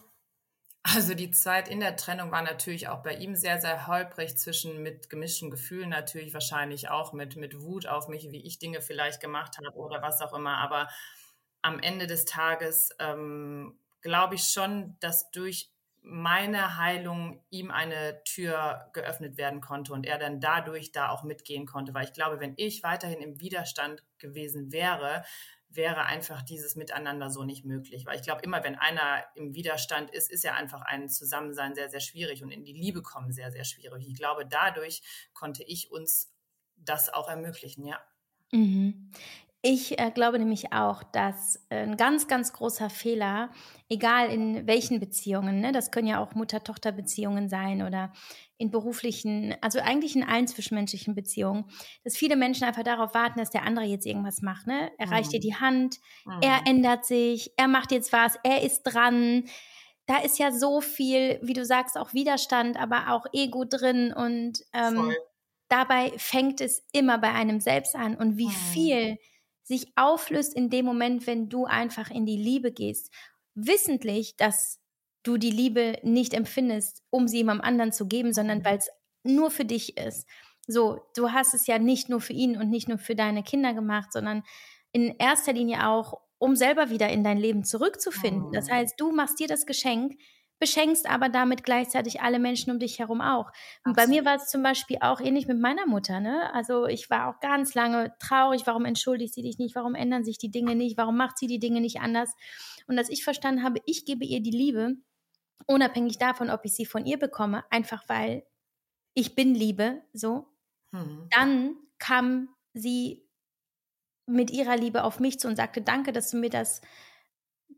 also die Zeit in der Trennung war natürlich auch bei ihm sehr, sehr holprig zwischen mit gemischten Gefühlen natürlich wahrscheinlich auch mit, mit Wut auf mich, wie ich Dinge vielleicht gemacht habe oder was auch immer. Aber am Ende des Tages ähm, glaube ich schon, dass durch meine Heilung ihm eine Tür geöffnet werden konnte und er dann dadurch da auch mitgehen konnte. Weil ich glaube, wenn ich weiterhin im Widerstand gewesen wäre, wäre einfach dieses Miteinander so nicht möglich. Weil ich glaube, immer wenn einer im Widerstand ist, ist ja einfach ein Zusammensein sehr, sehr schwierig und in die Liebe kommen sehr, sehr schwierig. Ich glaube, dadurch konnte ich uns das auch ermöglichen, ja. Mhm. Ich äh, glaube nämlich auch, dass äh, ein ganz, ganz großer Fehler, egal in welchen Beziehungen, ne, das können ja auch Mutter-Tochter-Beziehungen sein oder in beruflichen, also eigentlich in allen zwischenmenschlichen Beziehungen, dass viele Menschen einfach darauf warten, dass der andere jetzt irgendwas macht. Ne? Er reicht dir mhm. die Hand, mhm. er ändert sich, er macht jetzt was, er ist dran. Da ist ja so viel, wie du sagst, auch Widerstand, aber auch Ego drin und ähm, dabei fängt es immer bei einem selbst an und wie mhm. viel sich auflöst in dem Moment, wenn du einfach in die Liebe gehst, wissentlich, dass du die Liebe nicht empfindest, um sie jemandem anderen zu geben, sondern mhm. weil es nur für dich ist. So, du hast es ja nicht nur für ihn und nicht nur für deine Kinder gemacht, sondern in erster Linie auch, um selber wieder in dein Leben zurückzufinden. Das mhm. heißt, du machst dir das Geschenk, beschenkst aber damit gleichzeitig alle Menschen um dich herum auch. Und bei mir war es zum Beispiel auch ähnlich mit meiner Mutter. Ne? Also ich war auch ganz lange traurig, warum entschuldigt sie dich nicht, warum ändern sich die Dinge nicht, warum macht sie die Dinge nicht anders. Und als ich verstanden habe, ich gebe ihr die Liebe, unabhängig davon, ob ich sie von ihr bekomme, einfach weil ich bin Liebe, so, hm. dann kam sie mit ihrer Liebe auf mich zu und sagte, danke, dass du mir das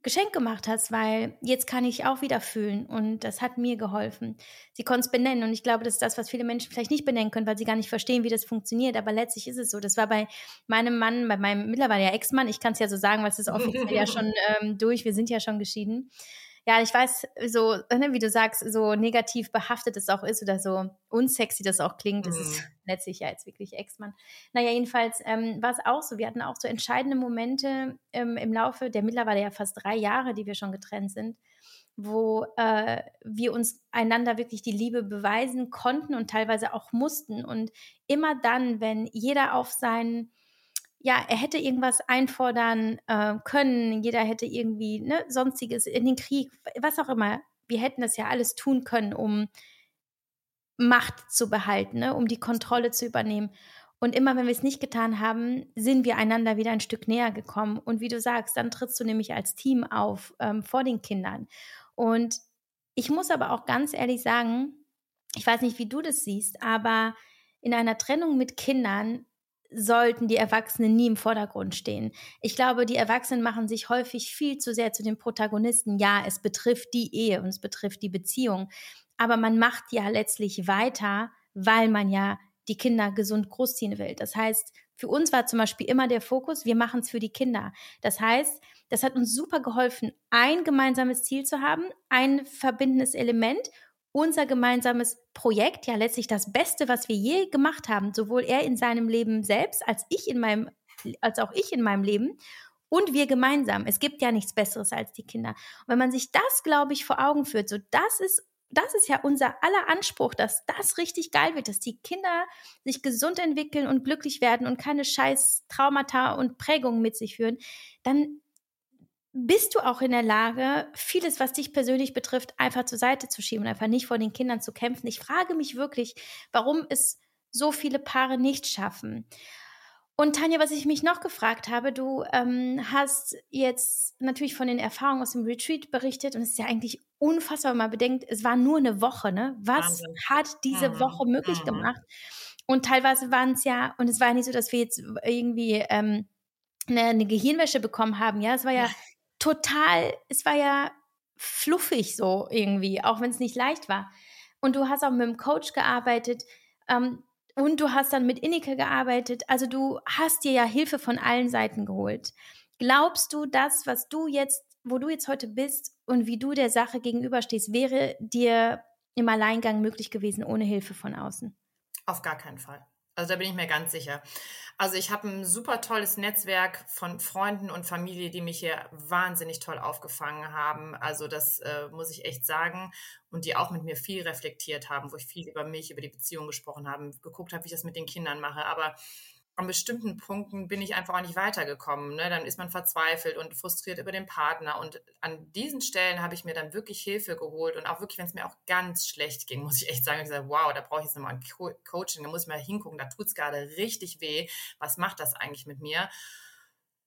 Geschenk gemacht hast, weil jetzt kann ich auch wieder fühlen und das hat mir geholfen. Sie konnte es benennen und ich glaube, das ist das, was viele Menschen vielleicht nicht benennen können, weil sie gar nicht verstehen, wie das funktioniert, aber letztlich ist es so. Das war bei meinem Mann, bei meinem mittlerweile ja Ex-Mann, ich kann es ja so sagen, weil es ist offiziell ja (laughs) schon ähm, durch, wir sind ja schon geschieden. Ja, ich weiß, so, ne, wie du sagst, so negativ behaftet es auch ist oder so unsexy das auch klingt, das ist mhm. (laughs) letztlich ja jetzt wirklich Ex-Mann. Naja, jedenfalls ähm, war es auch so. Wir hatten auch so entscheidende Momente ähm, im Laufe der mittlerweile ja fast drei Jahre, die wir schon getrennt sind, wo äh, wir uns einander wirklich die Liebe beweisen konnten und teilweise auch mussten. Und immer dann, wenn jeder auf seinen ja, er hätte irgendwas einfordern äh, können, jeder hätte irgendwie ne, sonstiges in den Krieg, was auch immer. Wir hätten das ja alles tun können, um Macht zu behalten, ne, um die Kontrolle zu übernehmen. Und immer wenn wir es nicht getan haben, sind wir einander wieder ein Stück näher gekommen. Und wie du sagst, dann trittst du nämlich als Team auf ähm, vor den Kindern. Und ich muss aber auch ganz ehrlich sagen, ich weiß nicht, wie du das siehst, aber in einer Trennung mit Kindern sollten die Erwachsenen nie im Vordergrund stehen. Ich glaube, die Erwachsenen machen sich häufig viel zu sehr zu den Protagonisten. Ja, es betrifft die Ehe und es betrifft die Beziehung. Aber man macht ja letztlich weiter, weil man ja die Kinder gesund großziehen will. Das heißt, für uns war zum Beispiel immer der Fokus, wir machen es für die Kinder. Das heißt, das hat uns super geholfen, ein gemeinsames Ziel zu haben, ein verbindendes Element unser gemeinsames Projekt, ja letztlich das Beste, was wir je gemacht haben, sowohl er in seinem Leben selbst als ich in meinem, als auch ich in meinem Leben und wir gemeinsam. Es gibt ja nichts Besseres als die Kinder. Und wenn man sich das, glaube ich, vor Augen führt, so das ist das ist ja unser aller Anspruch, dass das richtig geil wird, dass die Kinder sich gesund entwickeln und glücklich werden und keine scheiß Traumata und Prägungen mit sich führen, dann bist du auch in der Lage, vieles, was dich persönlich betrifft, einfach zur Seite zu schieben und einfach nicht vor den Kindern zu kämpfen. Ich frage mich wirklich, warum es so viele Paare nicht schaffen. Und Tanja, was ich mich noch gefragt habe, du ähm, hast jetzt natürlich von den Erfahrungen aus dem Retreat berichtet und es ist ja eigentlich unfassbar, wenn man bedenkt, es war nur eine Woche, ne? Was Wahnsinn. hat diese mhm. Woche möglich mhm. gemacht? Und teilweise waren es ja, und es war ja nicht so, dass wir jetzt irgendwie ähm, eine, eine Gehirnwäsche bekommen haben, ja, es war ja total, es war ja fluffig so irgendwie, auch wenn es nicht leicht war. Und du hast auch mit dem Coach gearbeitet ähm, und du hast dann mit Innike gearbeitet. Also du hast dir ja Hilfe von allen Seiten geholt. Glaubst du, das, was du jetzt, wo du jetzt heute bist und wie du der Sache gegenüberstehst, wäre dir im Alleingang möglich gewesen ohne Hilfe von außen? Auf gar keinen Fall. Also da bin ich mir ganz sicher. Also ich habe ein super tolles Netzwerk von Freunden und Familie, die mich hier wahnsinnig toll aufgefangen haben. Also das äh, muss ich echt sagen. Und die auch mit mir viel reflektiert haben, wo ich viel über mich, über die Beziehung gesprochen habe, geguckt habe, wie ich das mit den Kindern mache. Aber an bestimmten Punkten bin ich einfach auch nicht weitergekommen. Ne? Dann ist man verzweifelt und frustriert über den Partner. Und an diesen Stellen habe ich mir dann wirklich Hilfe geholt. Und auch wirklich, wenn es mir auch ganz schlecht ging, muss ich echt sagen, ich gesagt, wow, da brauche ich jetzt nochmal ein Co Coaching, da muss ich mal hingucken, da tut es gerade richtig weh. Was macht das eigentlich mit mir?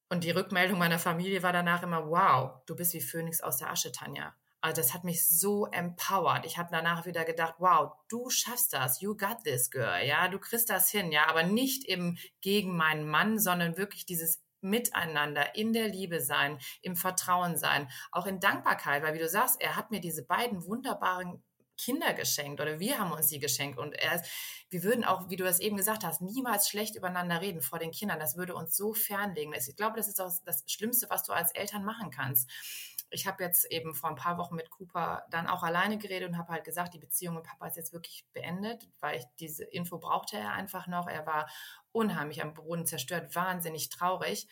Und die Rückmeldung meiner Familie war danach immer, wow, du bist wie Phönix aus der Asche, Tanja. Also das hat mich so empowered. Ich habe danach wieder gedacht, wow, du schaffst das, you got this, girl, ja, du kriegst das hin, ja, aber nicht im gegen meinen Mann, sondern wirklich dieses Miteinander, in der Liebe sein, im Vertrauen sein, auch in Dankbarkeit, weil wie du sagst, er hat mir diese beiden wunderbaren Kinder geschenkt oder wir haben uns sie geschenkt und er, wir würden auch, wie du das eben gesagt hast, niemals schlecht übereinander reden vor den Kindern. Das würde uns so fernlegen. Ich glaube, das ist auch das Schlimmste, was du als Eltern machen kannst ich habe jetzt eben vor ein paar Wochen mit Cooper dann auch alleine geredet und habe halt gesagt, die Beziehung mit Papa ist jetzt wirklich beendet, weil ich diese Info brauchte er einfach noch. Er war unheimlich am Boden zerstört, wahnsinnig traurig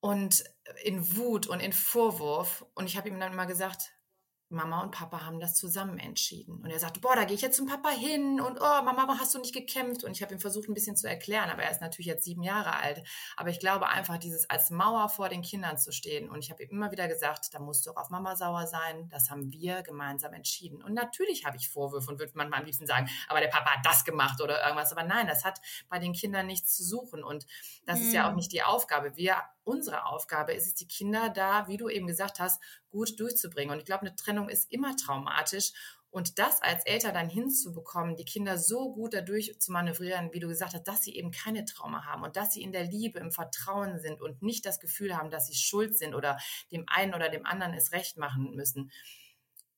und in Wut und in Vorwurf. Und ich habe ihm dann mal gesagt, Mama und Papa haben das zusammen entschieden. Und er sagt, boah, da gehe ich jetzt zum Papa hin und oh, Mama, hast du nicht gekämpft? Und ich habe ihm versucht, ein bisschen zu erklären, aber er ist natürlich jetzt sieben Jahre alt. Aber ich glaube einfach, dieses als Mauer vor den Kindern zu stehen. Und ich habe ihm immer wieder gesagt, da musst du auch auf Mama sauer sein. Das haben wir gemeinsam entschieden. Und natürlich habe ich Vorwürfe und würde manchmal am liebsten sagen, aber der Papa hat das gemacht oder irgendwas. Aber nein, das hat bei den Kindern nichts zu suchen. Und das mhm. ist ja auch mhm. nicht die Aufgabe. Wir unsere Aufgabe ist es, die Kinder da, wie du eben gesagt hast, gut durchzubringen. Und ich glaube, eine Trennung ist immer traumatisch. Und das als Eltern dann hinzubekommen, die Kinder so gut dadurch zu manövrieren, wie du gesagt hast, dass sie eben keine Trauma haben und dass sie in der Liebe, im Vertrauen sind und nicht das Gefühl haben, dass sie schuld sind oder dem einen oder dem anderen es recht machen müssen.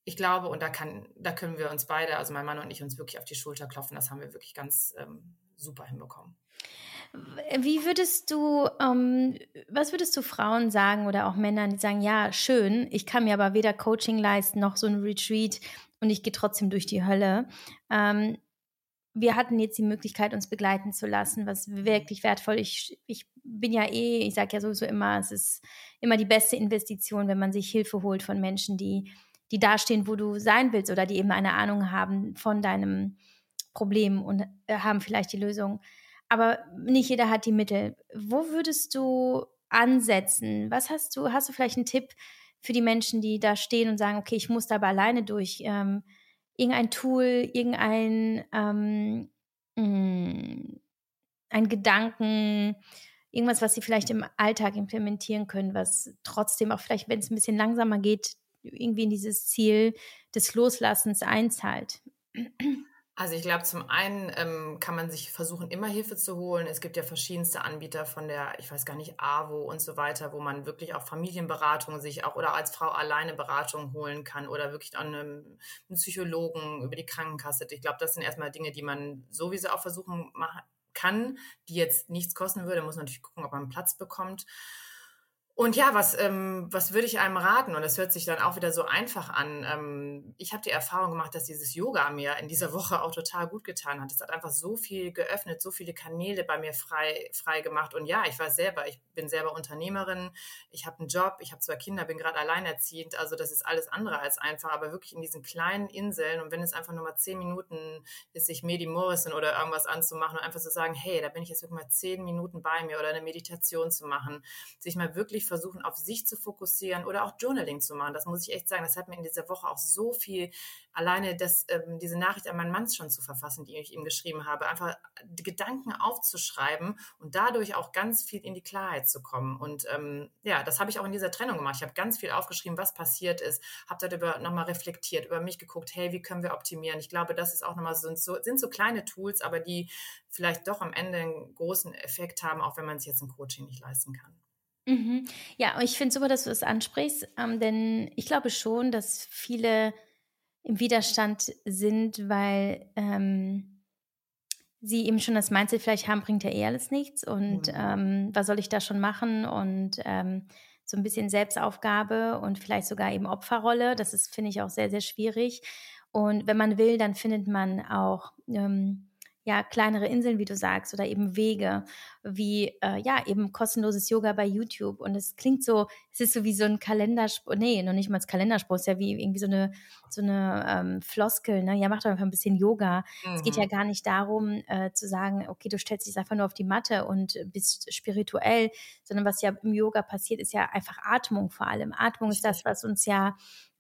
Ich glaube, und da kann, da können wir uns beide, also mein Mann und ich, uns wirklich auf die Schulter klopfen. Das haben wir wirklich ganz ähm, super hinbekommen. Wie würdest du, ähm, was würdest du Frauen sagen oder auch Männern, die sagen, ja, schön, ich kann mir aber weder Coaching leisten noch so ein Retreat und ich gehe trotzdem durch die Hölle. Ähm, wir hatten jetzt die Möglichkeit, uns begleiten zu lassen, was wirklich wertvoll. Ich, ich bin ja eh, ich sage ja sowieso immer, es ist immer die beste Investition, wenn man sich Hilfe holt von Menschen, die, die dastehen, wo du sein willst oder die eben eine Ahnung haben von deinem Problem und äh, haben vielleicht die Lösung. Aber nicht jeder hat die Mittel. Wo würdest du ansetzen? Was hast du, hast du vielleicht einen Tipp für die Menschen, die da stehen und sagen, okay, ich muss da aber alleine durch? Ähm, irgendein Tool, irgendein ähm, mh, mm, ein Gedanken, irgendwas, was sie vielleicht im Alltag implementieren können, was trotzdem auch vielleicht, wenn es ein bisschen langsamer geht, irgendwie in dieses Ziel des Loslassens einzahlt. Also ich glaube, zum einen ähm, kann man sich versuchen, immer Hilfe zu holen. Es gibt ja verschiedenste Anbieter von der, ich weiß gar nicht, AWO und so weiter, wo man wirklich auch Familienberatung sich auch oder als Frau alleine Beratung holen kann oder wirklich an einem, einem Psychologen über die Krankenkasse. Ich glaube, das sind erstmal Dinge, die man sowieso auch versuchen machen kann, die jetzt nichts kosten würde. Man muss natürlich gucken, ob man Platz bekommt. Und ja, was, ähm, was würde ich einem raten? Und das hört sich dann auch wieder so einfach an. Ähm, ich habe die Erfahrung gemacht, dass dieses Yoga mir in dieser Woche auch total gut getan hat. Es hat einfach so viel geöffnet, so viele Kanäle bei mir frei, frei gemacht. Und ja, ich war selber, ich bin selber Unternehmerin, ich habe einen Job, ich habe zwei Kinder, bin gerade alleinerziehend. Also das ist alles andere als einfach, aber wirklich in diesen kleinen Inseln. Und wenn es einfach nur mal zehn Minuten ist, sich Medi Morrison oder irgendwas anzumachen und einfach zu so sagen, hey, da bin ich jetzt wirklich mal zehn Minuten bei mir oder eine Meditation zu machen, sich mal wirklich versuchen, auf sich zu fokussieren oder auch Journaling zu machen. Das muss ich echt sagen. Das hat mir in dieser Woche auch so viel, alleine das, ähm, diese Nachricht an meinen Mann schon zu verfassen, die ich ihm geschrieben habe, einfach Gedanken aufzuschreiben und dadurch auch ganz viel in die Klarheit zu kommen. Und ähm, ja, das habe ich auch in dieser Trennung gemacht. Ich habe ganz viel aufgeschrieben, was passiert ist, habe darüber nochmal reflektiert, über mich geguckt, hey, wie können wir optimieren? Ich glaube, das ist auch nochmal so, so, sind so kleine Tools, aber die vielleicht doch am Ende einen großen Effekt haben, auch wenn man sich jetzt ein Coaching nicht leisten kann. Mhm. Ja, ich finde super, dass du das ansprichst, ähm, denn ich glaube schon, dass viele im Widerstand sind, weil ähm, sie eben schon das Mindset vielleicht haben, bringt ja eh alles nichts und mhm. ähm, was soll ich da schon machen und ähm, so ein bisschen Selbstaufgabe und vielleicht sogar eben Opferrolle, das ist, finde ich, auch sehr, sehr schwierig. Und wenn man will, dann findet man auch ähm, ja, kleinere Inseln, wie du sagst, oder eben Wege, wie, äh, ja, eben kostenloses Yoga bei YouTube. Und es klingt so, es ist so wie so ein Kalenderspruch, nee, noch nicht mal als Kalenderspruch, es ist ja wie irgendwie so eine, so eine ähm, Floskel, ne? Ja, mach doch einfach ein bisschen Yoga. Mhm. Es geht ja mhm. gar nicht darum, äh, zu sagen, okay, du stellst dich einfach nur auf die Matte und bist spirituell, sondern was ja im Yoga passiert, ist ja einfach Atmung vor allem. Atmung ist das, was uns ja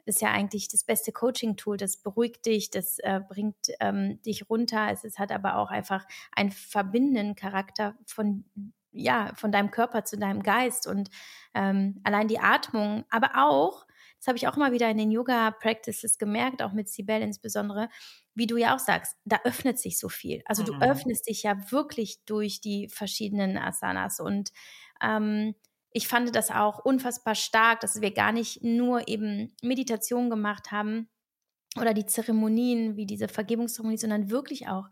ist ja eigentlich das beste Coaching-Tool. Das beruhigt dich, das äh, bringt ähm, dich runter. Es, es hat aber auch einfach einen verbindenden Charakter von ja von deinem Körper zu deinem Geist und ähm, allein die Atmung, aber auch das habe ich auch immer wieder in den Yoga-Practices gemerkt, auch mit Sibel insbesondere, wie du ja auch sagst, da öffnet sich so viel. Also du mhm. öffnest dich ja wirklich durch die verschiedenen Asanas und ähm, ich fand das auch unfassbar stark, dass wir gar nicht nur eben Meditation gemacht haben oder die Zeremonien wie diese Vergebungszeremonie, sondern wirklich auch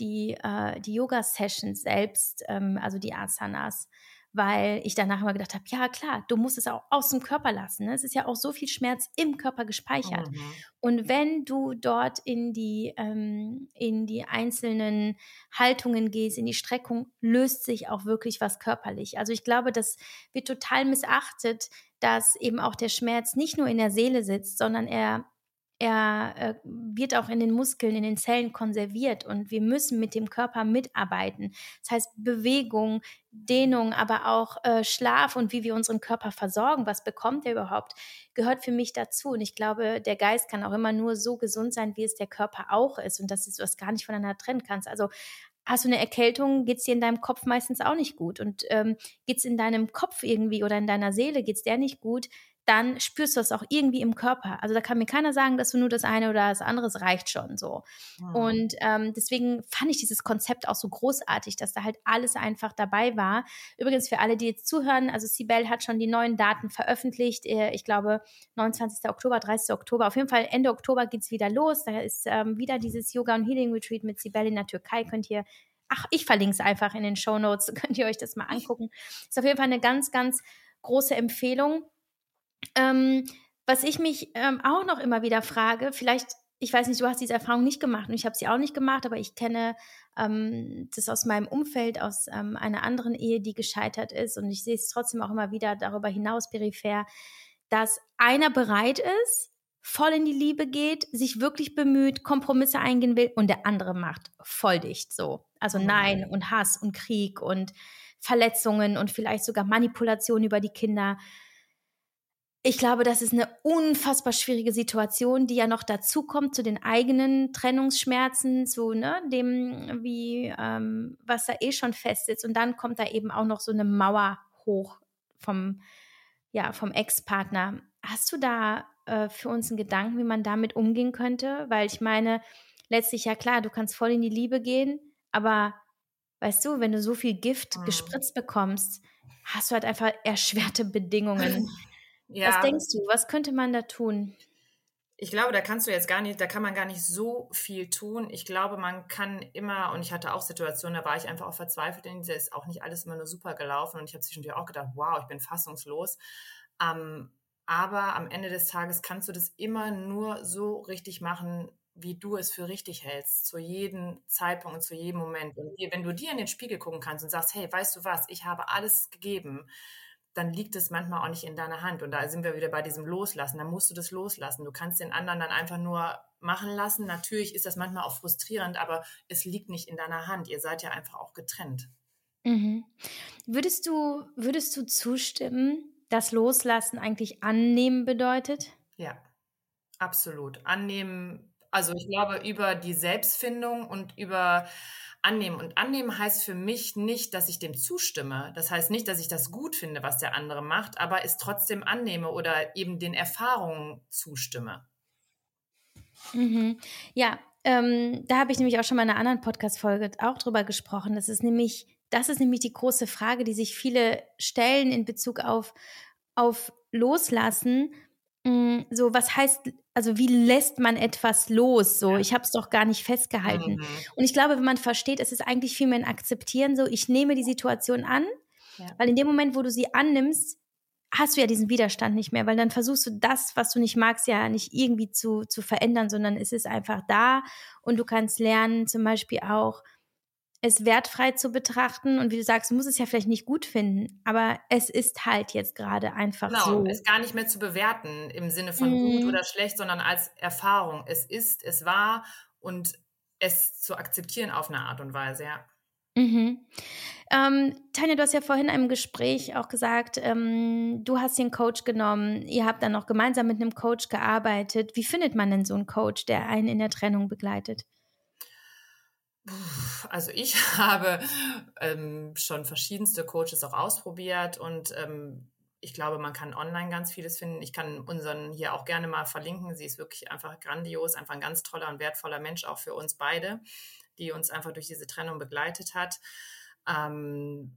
die, äh, die Yoga-Sessions selbst, ähm, also die Asanas weil ich danach immer gedacht habe, ja klar, du musst es auch aus dem Körper lassen. Ne? Es ist ja auch so viel Schmerz im Körper gespeichert. Mhm. Und wenn du dort in die, ähm, in die einzelnen Haltungen gehst, in die Streckung, löst sich auch wirklich was körperlich. Also ich glaube, das wird total missachtet, dass eben auch der Schmerz nicht nur in der Seele sitzt, sondern er er äh, wird auch in den Muskeln, in den Zellen konserviert und wir müssen mit dem Körper mitarbeiten. Das heißt Bewegung, Dehnung, aber auch äh, Schlaf und wie wir unseren Körper versorgen, was bekommt er überhaupt, gehört für mich dazu. Und ich glaube, der Geist kann auch immer nur so gesund sein, wie es der Körper auch ist und dass du das gar nicht voneinander trennen kannst. Also hast du eine Erkältung, geht's dir in deinem Kopf meistens auch nicht gut. Und ähm, geht's in deinem Kopf irgendwie oder in deiner Seele, geht's der nicht gut, dann spürst du das auch irgendwie im Körper. Also da kann mir keiner sagen, dass du nur das eine oder das andere es reicht schon so. Ja. Und ähm, deswegen fand ich dieses Konzept auch so großartig, dass da halt alles einfach dabei war. Übrigens für alle, die jetzt zuhören, also Sibel hat schon die neuen Daten veröffentlicht. Äh, ich glaube 29. Oktober, 30. Oktober. Auf jeden Fall Ende Oktober geht's wieder los. Da ist ähm, wieder dieses Yoga und Healing Retreat mit Sibel in der Türkei. Könnt ihr ach, ich verlinke es einfach in den Show Notes, (laughs) könnt ihr euch das mal angucken. Ist auf jeden Fall eine ganz, ganz große Empfehlung. Ähm, was ich mich ähm, auch noch immer wieder frage, vielleicht, ich weiß nicht, du hast diese Erfahrung nicht gemacht und ich habe sie auch nicht gemacht, aber ich kenne ähm, das aus meinem Umfeld, aus ähm, einer anderen Ehe, die gescheitert ist und ich sehe es trotzdem auch immer wieder darüber hinaus peripher, dass einer bereit ist, voll in die Liebe geht, sich wirklich bemüht, Kompromisse eingehen will und der andere macht voll dicht so. Also mhm. Nein und Hass und Krieg und Verletzungen und vielleicht sogar Manipulation über die Kinder ich glaube, das ist eine unfassbar schwierige Situation, die ja noch dazu kommt zu den eigenen Trennungsschmerzen, zu ne, dem, wie ähm, was da eh schon fest sitzt. Und dann kommt da eben auch noch so eine Mauer hoch vom, ja, vom Ex-Partner. Hast du da äh, für uns einen Gedanken, wie man damit umgehen könnte? Weil ich meine, letztlich ja klar, du kannst voll in die Liebe gehen, aber weißt du, wenn du so viel Gift mhm. gespritzt bekommst, hast du halt einfach erschwerte Bedingungen. (laughs) Ja. Was denkst du, was könnte man da tun? Ich glaube, da kannst du jetzt gar nicht, da kann man gar nicht so viel tun. Ich glaube, man kann immer, und ich hatte auch Situationen, da war ich einfach auch verzweifelt, denn ist auch nicht alles immer nur super gelaufen und ich habe zwischendurch auch gedacht, wow, ich bin fassungslos. Ähm, aber am Ende des Tages kannst du das immer nur so richtig machen, wie du es für richtig hältst, zu jedem Zeitpunkt und zu jedem Moment. Und wenn du dir in den Spiegel gucken kannst und sagst, hey, weißt du was, ich habe alles gegeben, dann liegt es manchmal auch nicht in deiner Hand. Und da sind wir wieder bei diesem Loslassen. Da musst du das loslassen. Du kannst den anderen dann einfach nur machen lassen. Natürlich ist das manchmal auch frustrierend, aber es liegt nicht in deiner Hand. Ihr seid ja einfach auch getrennt. Mhm. Würdest du, würdest du zustimmen, dass Loslassen eigentlich annehmen bedeutet? Ja, absolut. Annehmen, also ich glaube, über die Selbstfindung und über annehmen. Und annehmen heißt für mich nicht, dass ich dem zustimme. Das heißt nicht, dass ich das gut finde, was der andere macht, aber es trotzdem annehme oder eben den Erfahrungen zustimme. Mhm. Ja, ähm, da habe ich nämlich auch schon mal in einer anderen Podcast-Folge auch drüber gesprochen. Das ist nämlich, das ist nämlich die große Frage, die sich viele stellen in Bezug auf, auf Loslassen. Mm, so, was heißt also wie lässt man etwas los? So, ja. ich habe es doch gar nicht festgehalten. Mhm. Und ich glaube, wenn man versteht, es ist eigentlich viel mehr ein Akzeptieren. So, ich nehme die Situation an, ja. weil in dem Moment, wo du sie annimmst, hast du ja diesen Widerstand nicht mehr, weil dann versuchst du das, was du nicht magst, ja nicht irgendwie zu, zu verändern, sondern es ist einfach da und du kannst lernen, zum Beispiel auch es wertfrei zu betrachten und wie du sagst, du musst es ja vielleicht nicht gut finden, aber es ist halt jetzt gerade einfach genau, so. es gar nicht mehr zu bewerten im Sinne von mm. gut oder schlecht, sondern als Erfahrung. Es ist, es war und es zu akzeptieren auf eine Art und Weise, ja. Mhm. Ähm, Tanja, du hast ja vorhin im Gespräch auch gesagt, ähm, du hast den Coach genommen, ihr habt dann noch gemeinsam mit einem Coach gearbeitet. Wie findet man denn so einen Coach, der einen in der Trennung begleitet? Also ich (laughs) habe ähm, schon verschiedenste Coaches auch ausprobiert und ähm, ich glaube, man kann online ganz vieles finden. Ich kann unseren hier auch gerne mal verlinken. Sie ist wirklich einfach grandios, einfach ein ganz toller und wertvoller Mensch auch für uns beide, die uns einfach durch diese Trennung begleitet hat. Ähm,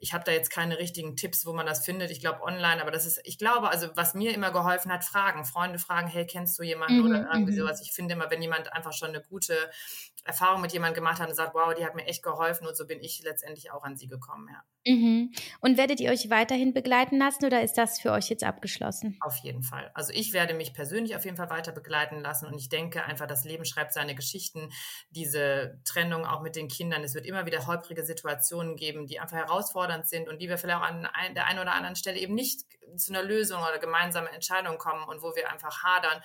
ich habe da jetzt keine richtigen Tipps, wo man das findet. Ich glaube online, aber das ist, ich glaube, also was mir immer geholfen hat, Fragen. Freunde fragen, hey, kennst du jemanden mhm, oder irgendwie mhm. sowas. Ich finde immer, wenn jemand einfach schon eine gute Erfahrung mit jemandem gemacht hat und sagt, wow, die hat mir echt geholfen und so bin ich letztendlich auch an sie gekommen, ja. Mhm. Und werdet ihr euch weiterhin begleiten lassen oder ist das für euch jetzt abgeschlossen? Auf jeden Fall. Also ich werde mich persönlich auf jeden Fall weiter begleiten lassen und ich denke einfach, das Leben schreibt seine Geschichten. Diese Trennung auch mit den Kindern. Es wird immer wieder holprige Situationen geben, die einfach herausfordernd sind und die wir vielleicht auch an der einen oder anderen Stelle eben nicht zu einer Lösung oder gemeinsamen Entscheidung kommen und wo wir einfach hadern.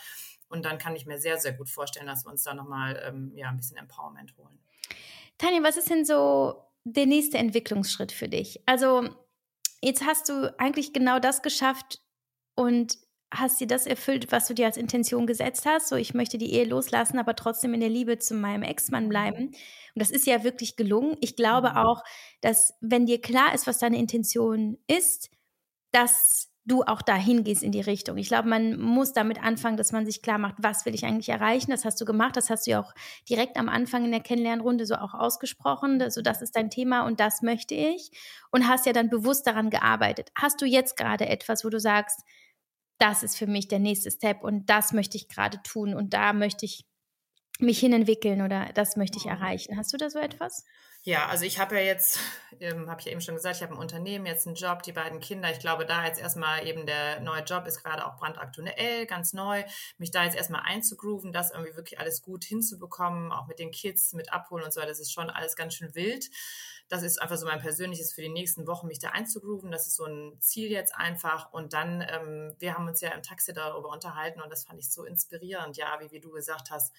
Und dann kann ich mir sehr, sehr gut vorstellen, dass wir uns da nochmal ähm, ja, ein bisschen Empowerment holen. Tanja, was ist denn so der nächste Entwicklungsschritt für dich? Also jetzt hast du eigentlich genau das geschafft und hast dir das erfüllt, was du dir als Intention gesetzt hast. So, ich möchte die Ehe loslassen, aber trotzdem in der Liebe zu meinem Ex-Mann bleiben. Und das ist ja wirklich gelungen. Ich glaube mhm. auch, dass wenn dir klar ist, was deine Intention ist, dass du auch dahin gehst in die Richtung. Ich glaube, man muss damit anfangen, dass man sich klar macht, was will ich eigentlich erreichen. Das hast du gemacht. Das hast du ja auch direkt am Anfang in der Kennenlernrunde so auch ausgesprochen. Also das ist dein Thema und das möchte ich. Und hast ja dann bewusst daran gearbeitet. Hast du jetzt gerade etwas, wo du sagst, das ist für mich der nächste Step und das möchte ich gerade tun und da möchte ich mich hinentwickeln oder das möchte ich erreichen. Hast du da so etwas? Ja, also ich habe ja jetzt, (laughs) ähm, habe ich ja eben schon gesagt, ich habe ein Unternehmen, jetzt einen Job, die beiden Kinder. Ich glaube, da jetzt erstmal eben der neue Job ist gerade auch brandaktuell, ganz neu. Mich da jetzt erstmal einzugrooven, das irgendwie wirklich alles gut hinzubekommen, auch mit den Kids, mit Abholen und so, das ist schon alles ganz schön wild. Das ist einfach so mein persönliches für die nächsten Wochen, mich da einzugrooven. Das ist so ein Ziel jetzt einfach. Und dann, ähm, wir haben uns ja im Taxi darüber unterhalten und das fand ich so inspirierend, ja, wie, wie du gesagt hast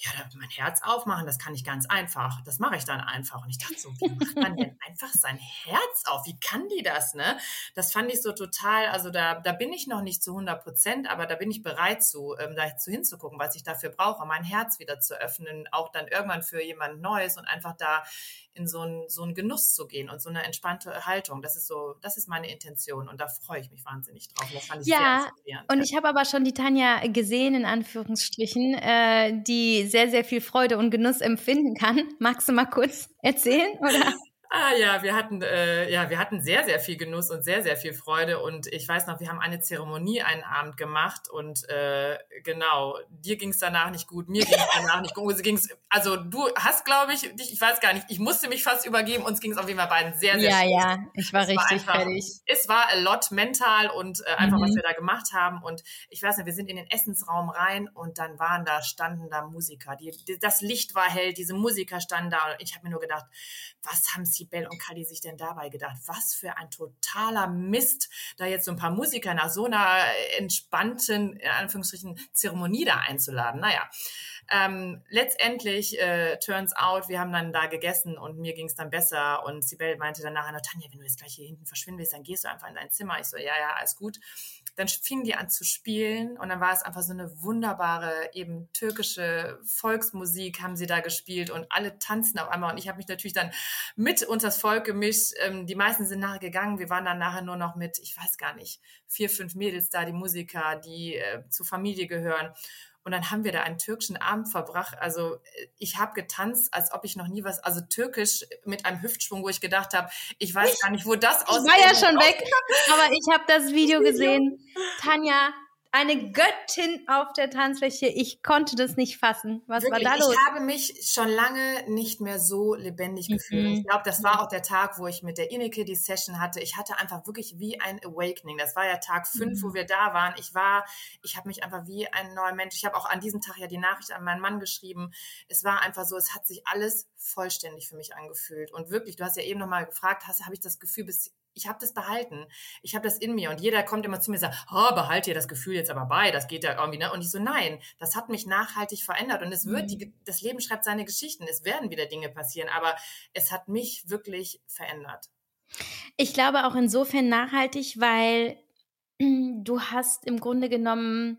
ja, mein Herz aufmachen, das kann ich ganz einfach. Das mache ich dann einfach. Und ich dachte so, wie macht man denn einfach sein Herz auf? Wie kann die das, ne? Das fand ich so total, also da, da bin ich noch nicht zu 100 Prozent, aber da bin ich bereit zu, ähm, da zu hinzugucken, was ich dafür brauche, mein Herz wieder zu öffnen, auch dann irgendwann für jemand Neues und einfach da in so einen, so einen Genuss zu gehen und so eine entspannte Haltung. Das ist so, das ist meine Intention und da freue ich mich wahnsinnig drauf. das fand ich ja, sehr und ich habe aber schon die Tanja gesehen, in Anführungsstrichen, äh, die sehr, sehr viel Freude und Genuss empfinden kann. Magst du mal kurz erzählen? Oder? Ah ja, wir hatten äh, ja, wir hatten sehr sehr viel Genuss und sehr sehr viel Freude und ich weiß noch, wir haben eine Zeremonie einen Abend gemacht und äh, genau, dir ging es danach nicht gut, mir ging es (laughs) danach nicht gut, ging's, also du hast glaube ich, dich, ich weiß gar nicht, ich musste mich fast übergeben, uns ging es auf jeden Fall beiden sehr sehr Ja, gut. ja, ich war es richtig war einfach, fertig. Es war a lot mental und äh, einfach mhm. was wir da gemacht haben und ich weiß nicht, wir sind in den Essensraum rein und dann waren da standen da Musiker, die, die das Licht war hell, diese Musiker standen da und ich habe mir nur gedacht, was haben sie Sibel und Kali sich denn dabei gedacht? Was für ein totaler Mist, da jetzt so ein paar Musiker nach so einer entspannten, in Anführungsstrichen, Zeremonie da einzuladen. Naja, ähm, letztendlich, äh, turns out, wir haben dann da gegessen und mir ging es dann besser und Sibel meinte dann nachher, Tanja, wenn du jetzt gleich hier hinten verschwindest, dann gehst du einfach in dein Zimmer. Ich so, ja, ja, alles gut dann fingen die an zu spielen und dann war es einfach so eine wunderbare, eben türkische Volksmusik haben sie da gespielt und alle tanzen auf einmal und ich habe mich natürlich dann mit unters Volk gemischt. Ähm, die meisten sind nachher gegangen. Wir waren dann nachher nur noch mit, ich weiß gar nicht, vier, fünf Mädels da, die Musiker, die äh, zur Familie gehören. Und dann haben wir da einen türkischen Abend verbracht. Also äh, ich habe getanzt, als ob ich noch nie was, also türkisch mit einem Hüftschwung, wo ich gedacht habe, ich weiß gar nicht, wo das aus. Ich war ja schon weg, aber ich habe das Video gesehen. Tanja, eine Göttin auf der Tanzfläche. Ich konnte das nicht fassen. Was Wirklich, war da los? Ich habe mich schon lange nicht mehr so lebendig mhm. gefühlt. Ich glaube, das war auch der Tag, wo ich mit der Ineke die Session hatte. Ich hatte einfach wirklich wie ein Awakening. Das war ja Tag fünf, mhm. wo wir da waren. Ich war, ich habe mich einfach wie ein neuer Mensch. Ich habe auch an diesem Tag ja die Nachricht an meinen Mann geschrieben. Es war einfach so, es hat sich alles vollständig für mich angefühlt. Und wirklich, du hast ja eben nochmal gefragt, hast, habe ich das Gefühl, bis ich habe das behalten. Ich habe das in mir und jeder kommt immer zu mir und sagt, oh, behalt dir das Gefühl jetzt aber bei, das geht ja irgendwie, ne? Und ich so, nein, das hat mich nachhaltig verändert und es wird, mhm. die, das Leben schreibt seine Geschichten, es werden wieder Dinge passieren, aber es hat mich wirklich verändert. Ich glaube auch insofern nachhaltig, weil (clears throat) du hast im Grunde genommen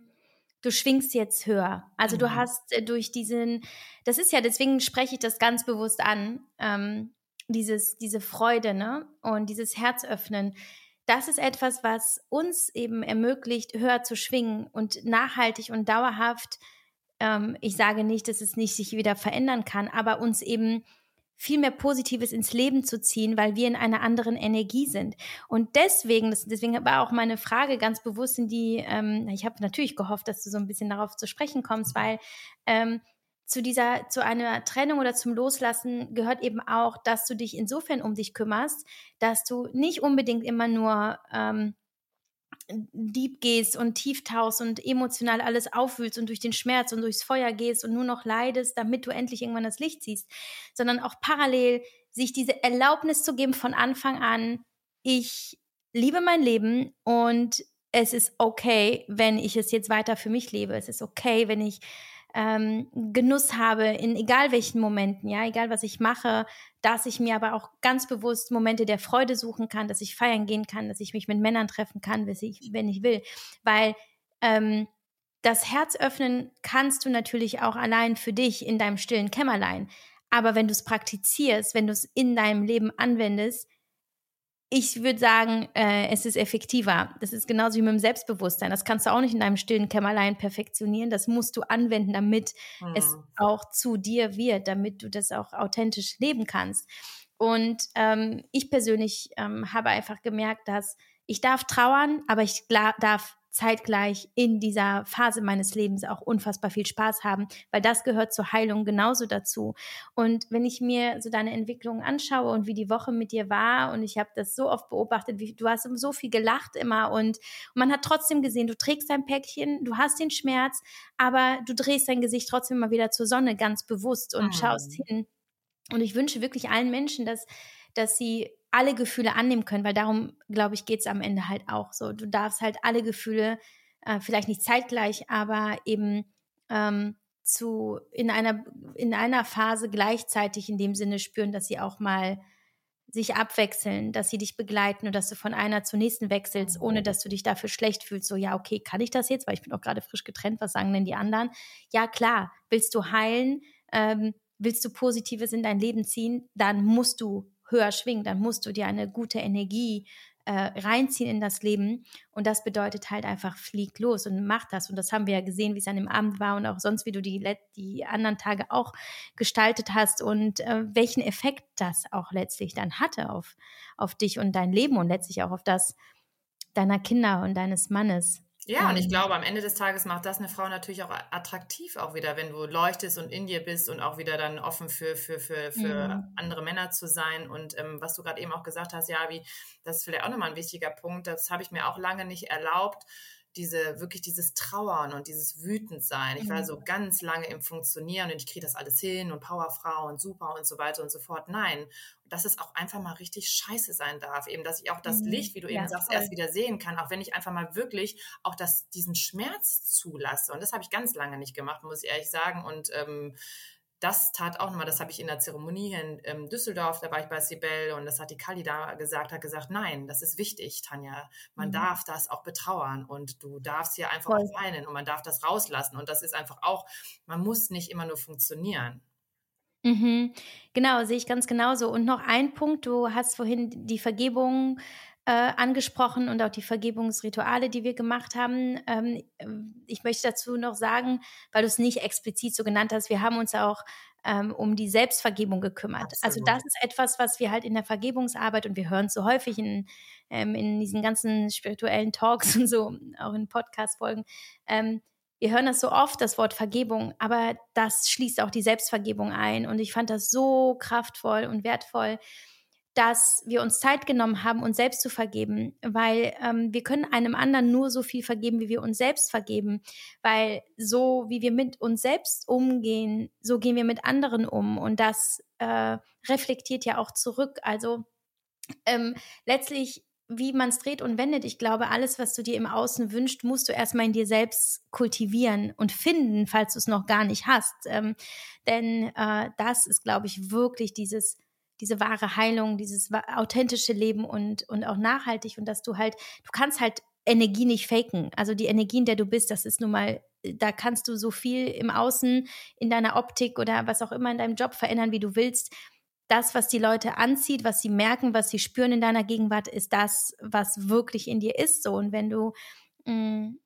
du schwingst jetzt höher. Also mhm. du hast äh, durch diesen, das ist ja, deswegen spreche ich das ganz bewusst an. Ähm, dieses, diese Freude, ne? Und dieses Herzöffnen, das ist etwas, was uns eben ermöglicht, höher zu schwingen und nachhaltig und dauerhaft, ähm, ich sage nicht, dass es nicht sich wieder verändern kann, aber uns eben viel mehr Positives ins Leben zu ziehen, weil wir in einer anderen Energie sind. Und deswegen, das, deswegen war auch meine Frage ganz bewusst in die, ähm, ich habe natürlich gehofft, dass du so ein bisschen darauf zu sprechen kommst, weil ähm, zu dieser, zu einer Trennung oder zum Loslassen gehört eben auch, dass du dich insofern um dich kümmerst, dass du nicht unbedingt immer nur ähm, deep gehst und tief tauchst und emotional alles aufwühlst und durch den Schmerz und durchs Feuer gehst und nur noch leidest, damit du endlich irgendwann das Licht siehst, sondern auch parallel sich diese Erlaubnis zu geben von Anfang an, ich liebe mein Leben und es ist okay, wenn ich es jetzt weiter für mich lebe. Es ist okay, wenn ich ähm, Genuss habe in egal welchen Momenten, ja, egal was ich mache, dass ich mir aber auch ganz bewusst Momente der Freude suchen kann, dass ich feiern gehen kann, dass ich mich mit Männern treffen kann, wenn ich, will. Weil ähm, das Herz öffnen kannst du natürlich auch allein für dich in deinem stillen Kämmerlein. Aber wenn du es praktizierst, wenn du es in deinem Leben anwendest, ich würde sagen, äh, es ist effektiver. Das ist genauso wie mit dem Selbstbewusstsein. Das kannst du auch nicht in deinem stillen Kämmerlein perfektionieren. Das musst du anwenden, damit mhm. es auch zu dir wird, damit du das auch authentisch leben kannst. Und ähm, ich persönlich ähm, habe einfach gemerkt, dass ich darf trauern, aber ich darf zeitgleich in dieser Phase meines Lebens auch unfassbar viel Spaß haben, weil das gehört zur Heilung genauso dazu. Und wenn ich mir so deine Entwicklung anschaue und wie die Woche mit dir war und ich habe das so oft beobachtet, wie du hast so viel gelacht immer und, und man hat trotzdem gesehen, du trägst dein Päckchen, du hast den Schmerz, aber du drehst dein Gesicht trotzdem mal wieder zur Sonne ganz bewusst und mhm. schaust hin. Und ich wünsche wirklich allen Menschen, dass, dass sie alle Gefühle annehmen können, weil darum, glaube ich, geht es am Ende halt auch so. Du darfst halt alle Gefühle, äh, vielleicht nicht zeitgleich, aber eben ähm, zu in einer in einer Phase gleichzeitig in dem Sinne spüren, dass sie auch mal sich abwechseln, dass sie dich begleiten und dass du von einer zur nächsten wechselst, ohne dass du dich dafür schlecht fühlst. So, ja, okay, kann ich das jetzt? Weil ich bin auch gerade frisch getrennt. Was sagen denn die anderen? Ja, klar. Willst du heilen? Ähm, willst du Positives in dein Leben ziehen? Dann musst du höher schwingen, dann musst du dir eine gute Energie äh, reinziehen in das Leben. Und das bedeutet halt einfach, flieg los und mach das. Und das haben wir ja gesehen, wie es an dem Abend war und auch sonst, wie du die, die anderen Tage auch gestaltet hast und äh, welchen Effekt das auch letztlich dann hatte auf, auf dich und dein Leben und letztlich auch auf das deiner Kinder und deines Mannes. Ja, und ich glaube, am Ende des Tages macht das eine Frau natürlich auch attraktiv auch wieder, wenn du leuchtest und in dir bist und auch wieder dann offen für, für, für, für mhm. andere Männer zu sein. Und ähm, was du gerade eben auch gesagt hast, ja, wie, das ist vielleicht auch nochmal ein wichtiger Punkt, das habe ich mir auch lange nicht erlaubt, diese, wirklich dieses Trauern und dieses Wütendsein. Ich war mhm. so ganz lange im Funktionieren und ich kriege das alles hin und Powerfrau und super und so weiter und so fort. Nein. Und dass es auch einfach mal richtig scheiße sein darf. Eben, dass ich auch das mhm. Licht, wie du eben ja, sagst, voll. erst wieder sehen kann, auch wenn ich einfach mal wirklich auch das, diesen Schmerz zulasse. Und das habe ich ganz lange nicht gemacht, muss ich ehrlich sagen. Und ähm, das tat auch nochmal, das habe ich in der Zeremonie in ähm, Düsseldorf, da war ich bei Sibel und das hat die Kali da gesagt, hat gesagt, nein, das ist wichtig, Tanja. Man mhm. darf das auch betrauern und du darfst hier einfach Voll. weinen und man darf das rauslassen. Und das ist einfach auch, man muss nicht immer nur funktionieren. Mhm. Genau, sehe ich ganz genauso. Und noch ein Punkt, du hast vorhin die Vergebung äh, angesprochen und auch die Vergebungsrituale, die wir gemacht haben. Ähm, ich möchte dazu noch sagen, weil du es nicht explizit so genannt hast, wir haben uns auch ähm, um die Selbstvergebung gekümmert. Also Absolut. Also das ist etwas, was wir halt in der Vergebungsarbeit und wir hören es so häufig in, ähm, in diesen ganzen spirituellen Talks (laughs) und so, auch in Podcast-Folgen. Ähm, wir hören das so oft, das Wort Vergebung, aber das schließt auch die Selbstvergebung ein. Und ich fand das so kraftvoll und wertvoll, dass wir uns Zeit genommen haben, uns selbst zu vergeben, weil ähm, wir können einem anderen nur so viel vergeben, wie wir uns selbst vergeben, weil so wie wir mit uns selbst umgehen, so gehen wir mit anderen um und das äh, reflektiert ja auch zurück. Also ähm, letztlich wie man es dreht und wendet. Ich glaube, alles, was du dir im Außen wünscht, musst du erstmal in dir selbst kultivieren und finden, falls du es noch gar nicht hast. Ähm, denn äh, das ist, glaube ich, wirklich dieses diese wahre Heilung, dieses authentische Leben und, und auch nachhaltig und dass du halt, du kannst halt Energie nicht faken. Also die Energie, in der du bist, das ist nun mal, da kannst du so viel im Außen, in deiner Optik oder was auch immer in deinem Job verändern, wie du willst. Das, was die Leute anzieht, was sie merken, was sie spüren in deiner Gegenwart, ist das, was wirklich in dir ist. So. Und wenn du mh, mm,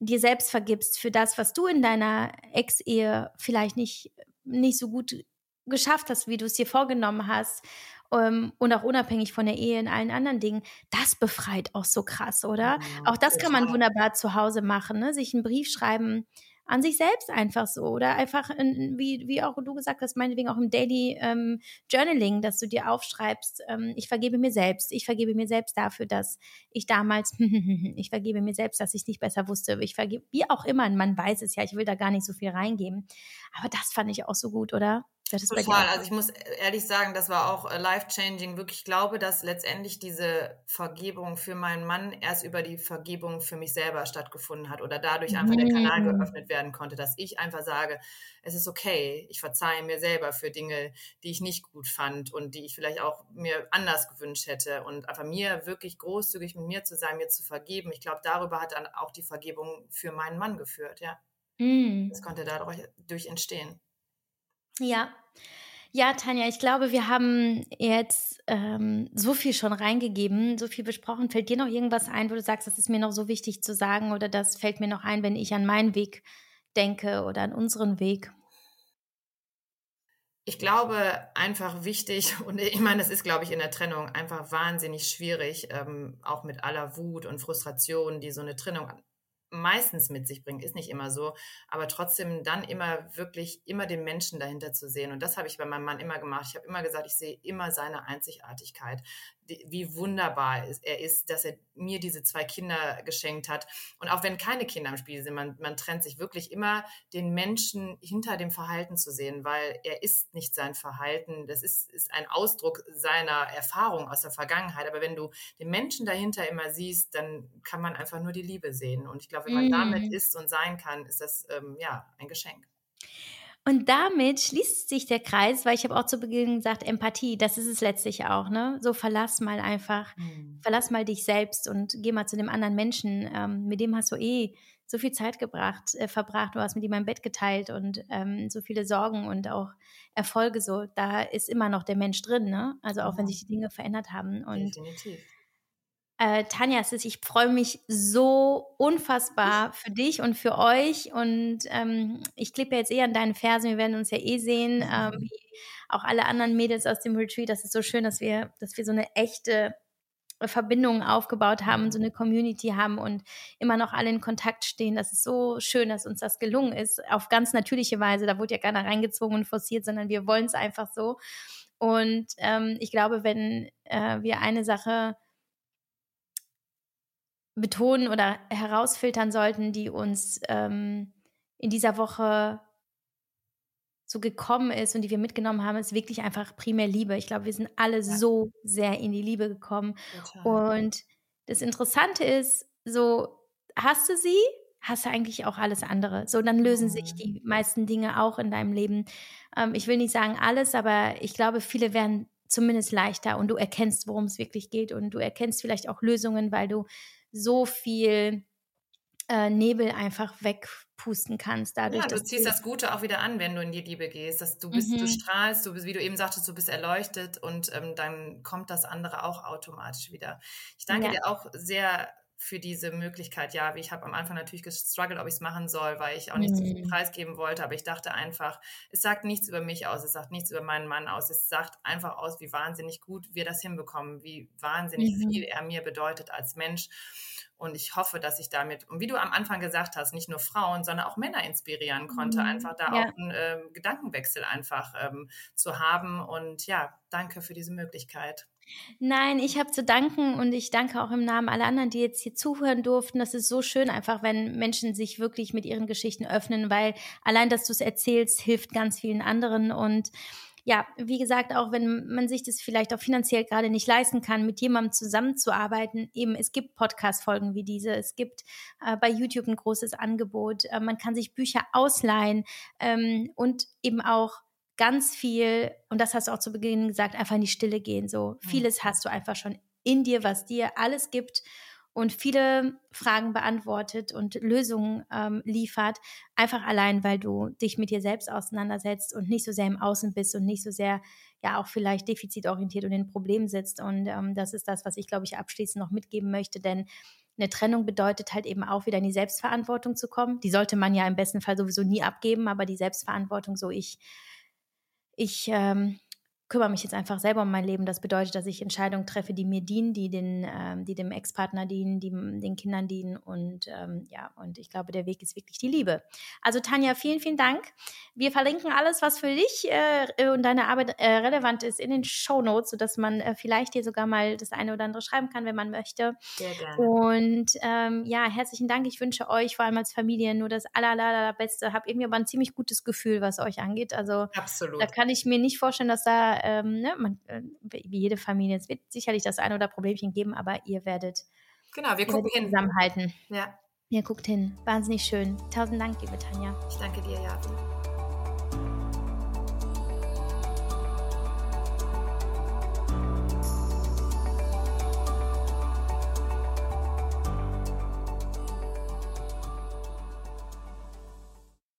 dir selbst vergibst für das, was du in deiner Ex-Ehe vielleicht nicht, nicht so gut geschafft hast, wie du es dir vorgenommen hast ähm, und auch unabhängig von der Ehe in allen anderen Dingen, das befreit auch so krass, oder? Ja, auch das kann man wunderbar zu Hause machen, ne? sich einen Brief schreiben, an sich selbst einfach so oder einfach in, wie, wie auch du gesagt hast, meinetwegen auch im Daily ähm, Journaling, dass du dir aufschreibst, ähm, ich vergebe mir selbst, ich vergebe mir selbst dafür, dass ich damals, (laughs) ich vergebe mir selbst, dass ich nicht besser wusste, ich vergebe, wie auch immer, man weiß es ja, ich will da gar nicht so viel reingeben, aber das fand ich auch so gut, oder? Total. Also ich muss ehrlich sagen, das war auch äh, life-changing. Wirklich ich glaube, dass letztendlich diese Vergebung für meinen Mann erst über die Vergebung für mich selber stattgefunden hat oder dadurch einfach der Kanal mhm. geöffnet werden konnte, dass ich einfach sage, es ist okay, ich verzeihe mir selber für Dinge, die ich nicht gut fand und die ich vielleicht auch mir anders gewünscht hätte und einfach mir wirklich großzügig mit mir zu sein, mir zu vergeben. Ich glaube, darüber hat dann auch die Vergebung für meinen Mann geführt, ja. Mm. Das konnte dadurch entstehen. Ja. Ja, Tanja, ich glaube, wir haben jetzt ähm, so viel schon reingegeben, so viel besprochen. Fällt dir noch irgendwas ein, wo du sagst, das ist mir noch so wichtig zu sagen oder das fällt mir noch ein, wenn ich an meinen Weg denke oder an unseren Weg? Ich glaube, einfach wichtig, (laughs) und ich meine, das ist, glaube ich, in der Trennung einfach wahnsinnig schwierig, ähm, auch mit aller Wut und Frustration, die so eine Trennung meistens mit sich bringt, ist nicht immer so, aber trotzdem dann immer wirklich immer den Menschen dahinter zu sehen. Und das habe ich bei meinem Mann immer gemacht. Ich habe immer gesagt, ich sehe immer seine Einzigartigkeit, wie wunderbar er ist, dass er mir diese zwei Kinder geschenkt hat. Und auch wenn keine Kinder im Spiel sind, man, man trennt sich wirklich immer den Menschen hinter dem Verhalten zu sehen, weil er ist nicht sein Verhalten. Das ist, ist ein Ausdruck seiner Erfahrung aus der Vergangenheit. Aber wenn du den Menschen dahinter immer siehst, dann kann man einfach nur die Liebe sehen. Und ich glaube, wenn man mm. damit ist und sein kann, ist das ähm, ja ein Geschenk. Und damit schließt sich der Kreis, weil ich habe auch zu Beginn gesagt, Empathie, das ist es letztlich auch, ne? So verlass mal einfach, mhm. verlass mal dich selbst und geh mal zu dem anderen Menschen. Ähm, mit dem hast du eh so viel Zeit gebracht, äh, verbracht, du hast mit ihm ein Bett geteilt und ähm, so viele Sorgen und auch Erfolge so. Da ist immer noch der Mensch drin, ne? Also auch ja. wenn sich die Dinge verändert haben. Und Definitiv. Äh, Tanja, ich freue mich so unfassbar für dich und für euch. Und ähm, ich klippe jetzt eh an deinen Fersen. Wir werden uns ja eh sehen, ähm, wie auch alle anderen Mädels aus dem Retreat. Das ist so schön, dass wir, dass wir so eine echte Verbindung aufgebaut haben, so eine Community haben und immer noch alle in Kontakt stehen. Das ist so schön, dass uns das gelungen ist. Auf ganz natürliche Weise. Da wurde ja keiner reingezwungen und forciert, sondern wir wollen es einfach so. Und ähm, ich glaube, wenn äh, wir eine Sache betonen oder herausfiltern sollten, die uns ähm, in dieser Woche so gekommen ist und die wir mitgenommen haben, ist wirklich einfach primär Liebe. Ich glaube, wir sind alle ja. so sehr in die Liebe gekommen. Total. Und das Interessante ist, so hast du sie, hast du eigentlich auch alles andere. So, dann lösen mhm. sich die meisten Dinge auch in deinem Leben. Ähm, ich will nicht sagen alles, aber ich glaube, viele werden zumindest leichter und du erkennst, worum es wirklich geht und du erkennst vielleicht auch Lösungen, weil du so viel äh, Nebel einfach wegpusten kannst. Dadurch, ja, du ziehst das Gute auch wieder an, wenn du in die Liebe gehst. Dass du bist, mhm. du strahlst, du bist, wie du eben sagtest, du bist erleuchtet und ähm, dann kommt das andere auch automatisch wieder. Ich danke ja. dir auch sehr für diese Möglichkeit. Ja, wie ich habe am Anfang natürlich gestruggelt, ob ich es machen soll, weil ich auch nicht zu viel mhm. preisgeben wollte. Aber ich dachte einfach, es sagt nichts über mich aus, es sagt nichts über meinen Mann aus, es sagt einfach aus, wie wahnsinnig gut wir das hinbekommen, wie wahnsinnig mhm. viel er mir bedeutet als Mensch. Und ich hoffe, dass ich damit, und wie du am Anfang gesagt hast, nicht nur Frauen, sondern auch Männer inspirieren konnte, mhm. einfach da ja. auch einen äh, Gedankenwechsel einfach ähm, zu haben. Und ja, danke für diese Möglichkeit. Nein, ich habe zu danken und ich danke auch im Namen aller anderen, die jetzt hier zuhören durften. Das ist so schön einfach, wenn Menschen sich wirklich mit ihren Geschichten öffnen, weil allein, dass du es erzählst, hilft ganz vielen anderen. Und ja, wie gesagt, auch wenn man sich das vielleicht auch finanziell gerade nicht leisten kann, mit jemandem zusammenzuarbeiten, eben es gibt Podcast-Folgen wie diese, es gibt äh, bei YouTube ein großes Angebot, äh, man kann sich Bücher ausleihen ähm, und eben auch ganz viel, und das hast du auch zu Beginn gesagt, einfach in die Stille gehen. So mhm. vieles hast du einfach schon in dir, was dir alles gibt und viele Fragen beantwortet und Lösungen ähm, liefert, einfach allein, weil du dich mit dir selbst auseinandersetzt und nicht so sehr im Außen bist und nicht so sehr ja auch vielleicht defizitorientiert und in Problemen sitzt. Und ähm, das ist das, was ich, glaube ich, abschließend noch mitgeben möchte, denn eine Trennung bedeutet halt eben auch wieder in die Selbstverantwortung zu kommen. Die sollte man ja im besten Fall sowieso nie abgeben, aber die Selbstverantwortung, so ich ich ähm, kümmere mich jetzt einfach selber um mein Leben. Das bedeutet, dass ich Entscheidungen treffe, die mir dienen, die, den, ähm, die dem Ex-Partner dienen, die den Kindern dienen. Und ähm, ja, und ich glaube, der Weg ist wirklich die Liebe. Also Tanja, vielen, vielen Dank. Wir verlinken alles, was für dich äh, und deine Arbeit äh, relevant ist, in den Show Notes, sodass man äh, vielleicht dir sogar mal das eine oder andere schreiben kann, wenn man möchte. Sehr gerne. Und ähm, ja, herzlichen Dank. Ich wünsche euch vor allem als Familie nur das aller, aller, allerbeste. Hab irgendwie aber ein ziemlich gutes Gefühl, was euch angeht. Also Absolut. da kann ich mir nicht vorstellen, dass da ähm, ne, man, äh, wie jede Familie, es wird sicherlich das eine oder Problemchen geben, aber ihr werdet, genau, wir gucken hin. zusammenhalten. Ja. Ihr guckt hin. Wahnsinnig schön. Tausend Dank, liebe Tanja. Ich danke dir, ja.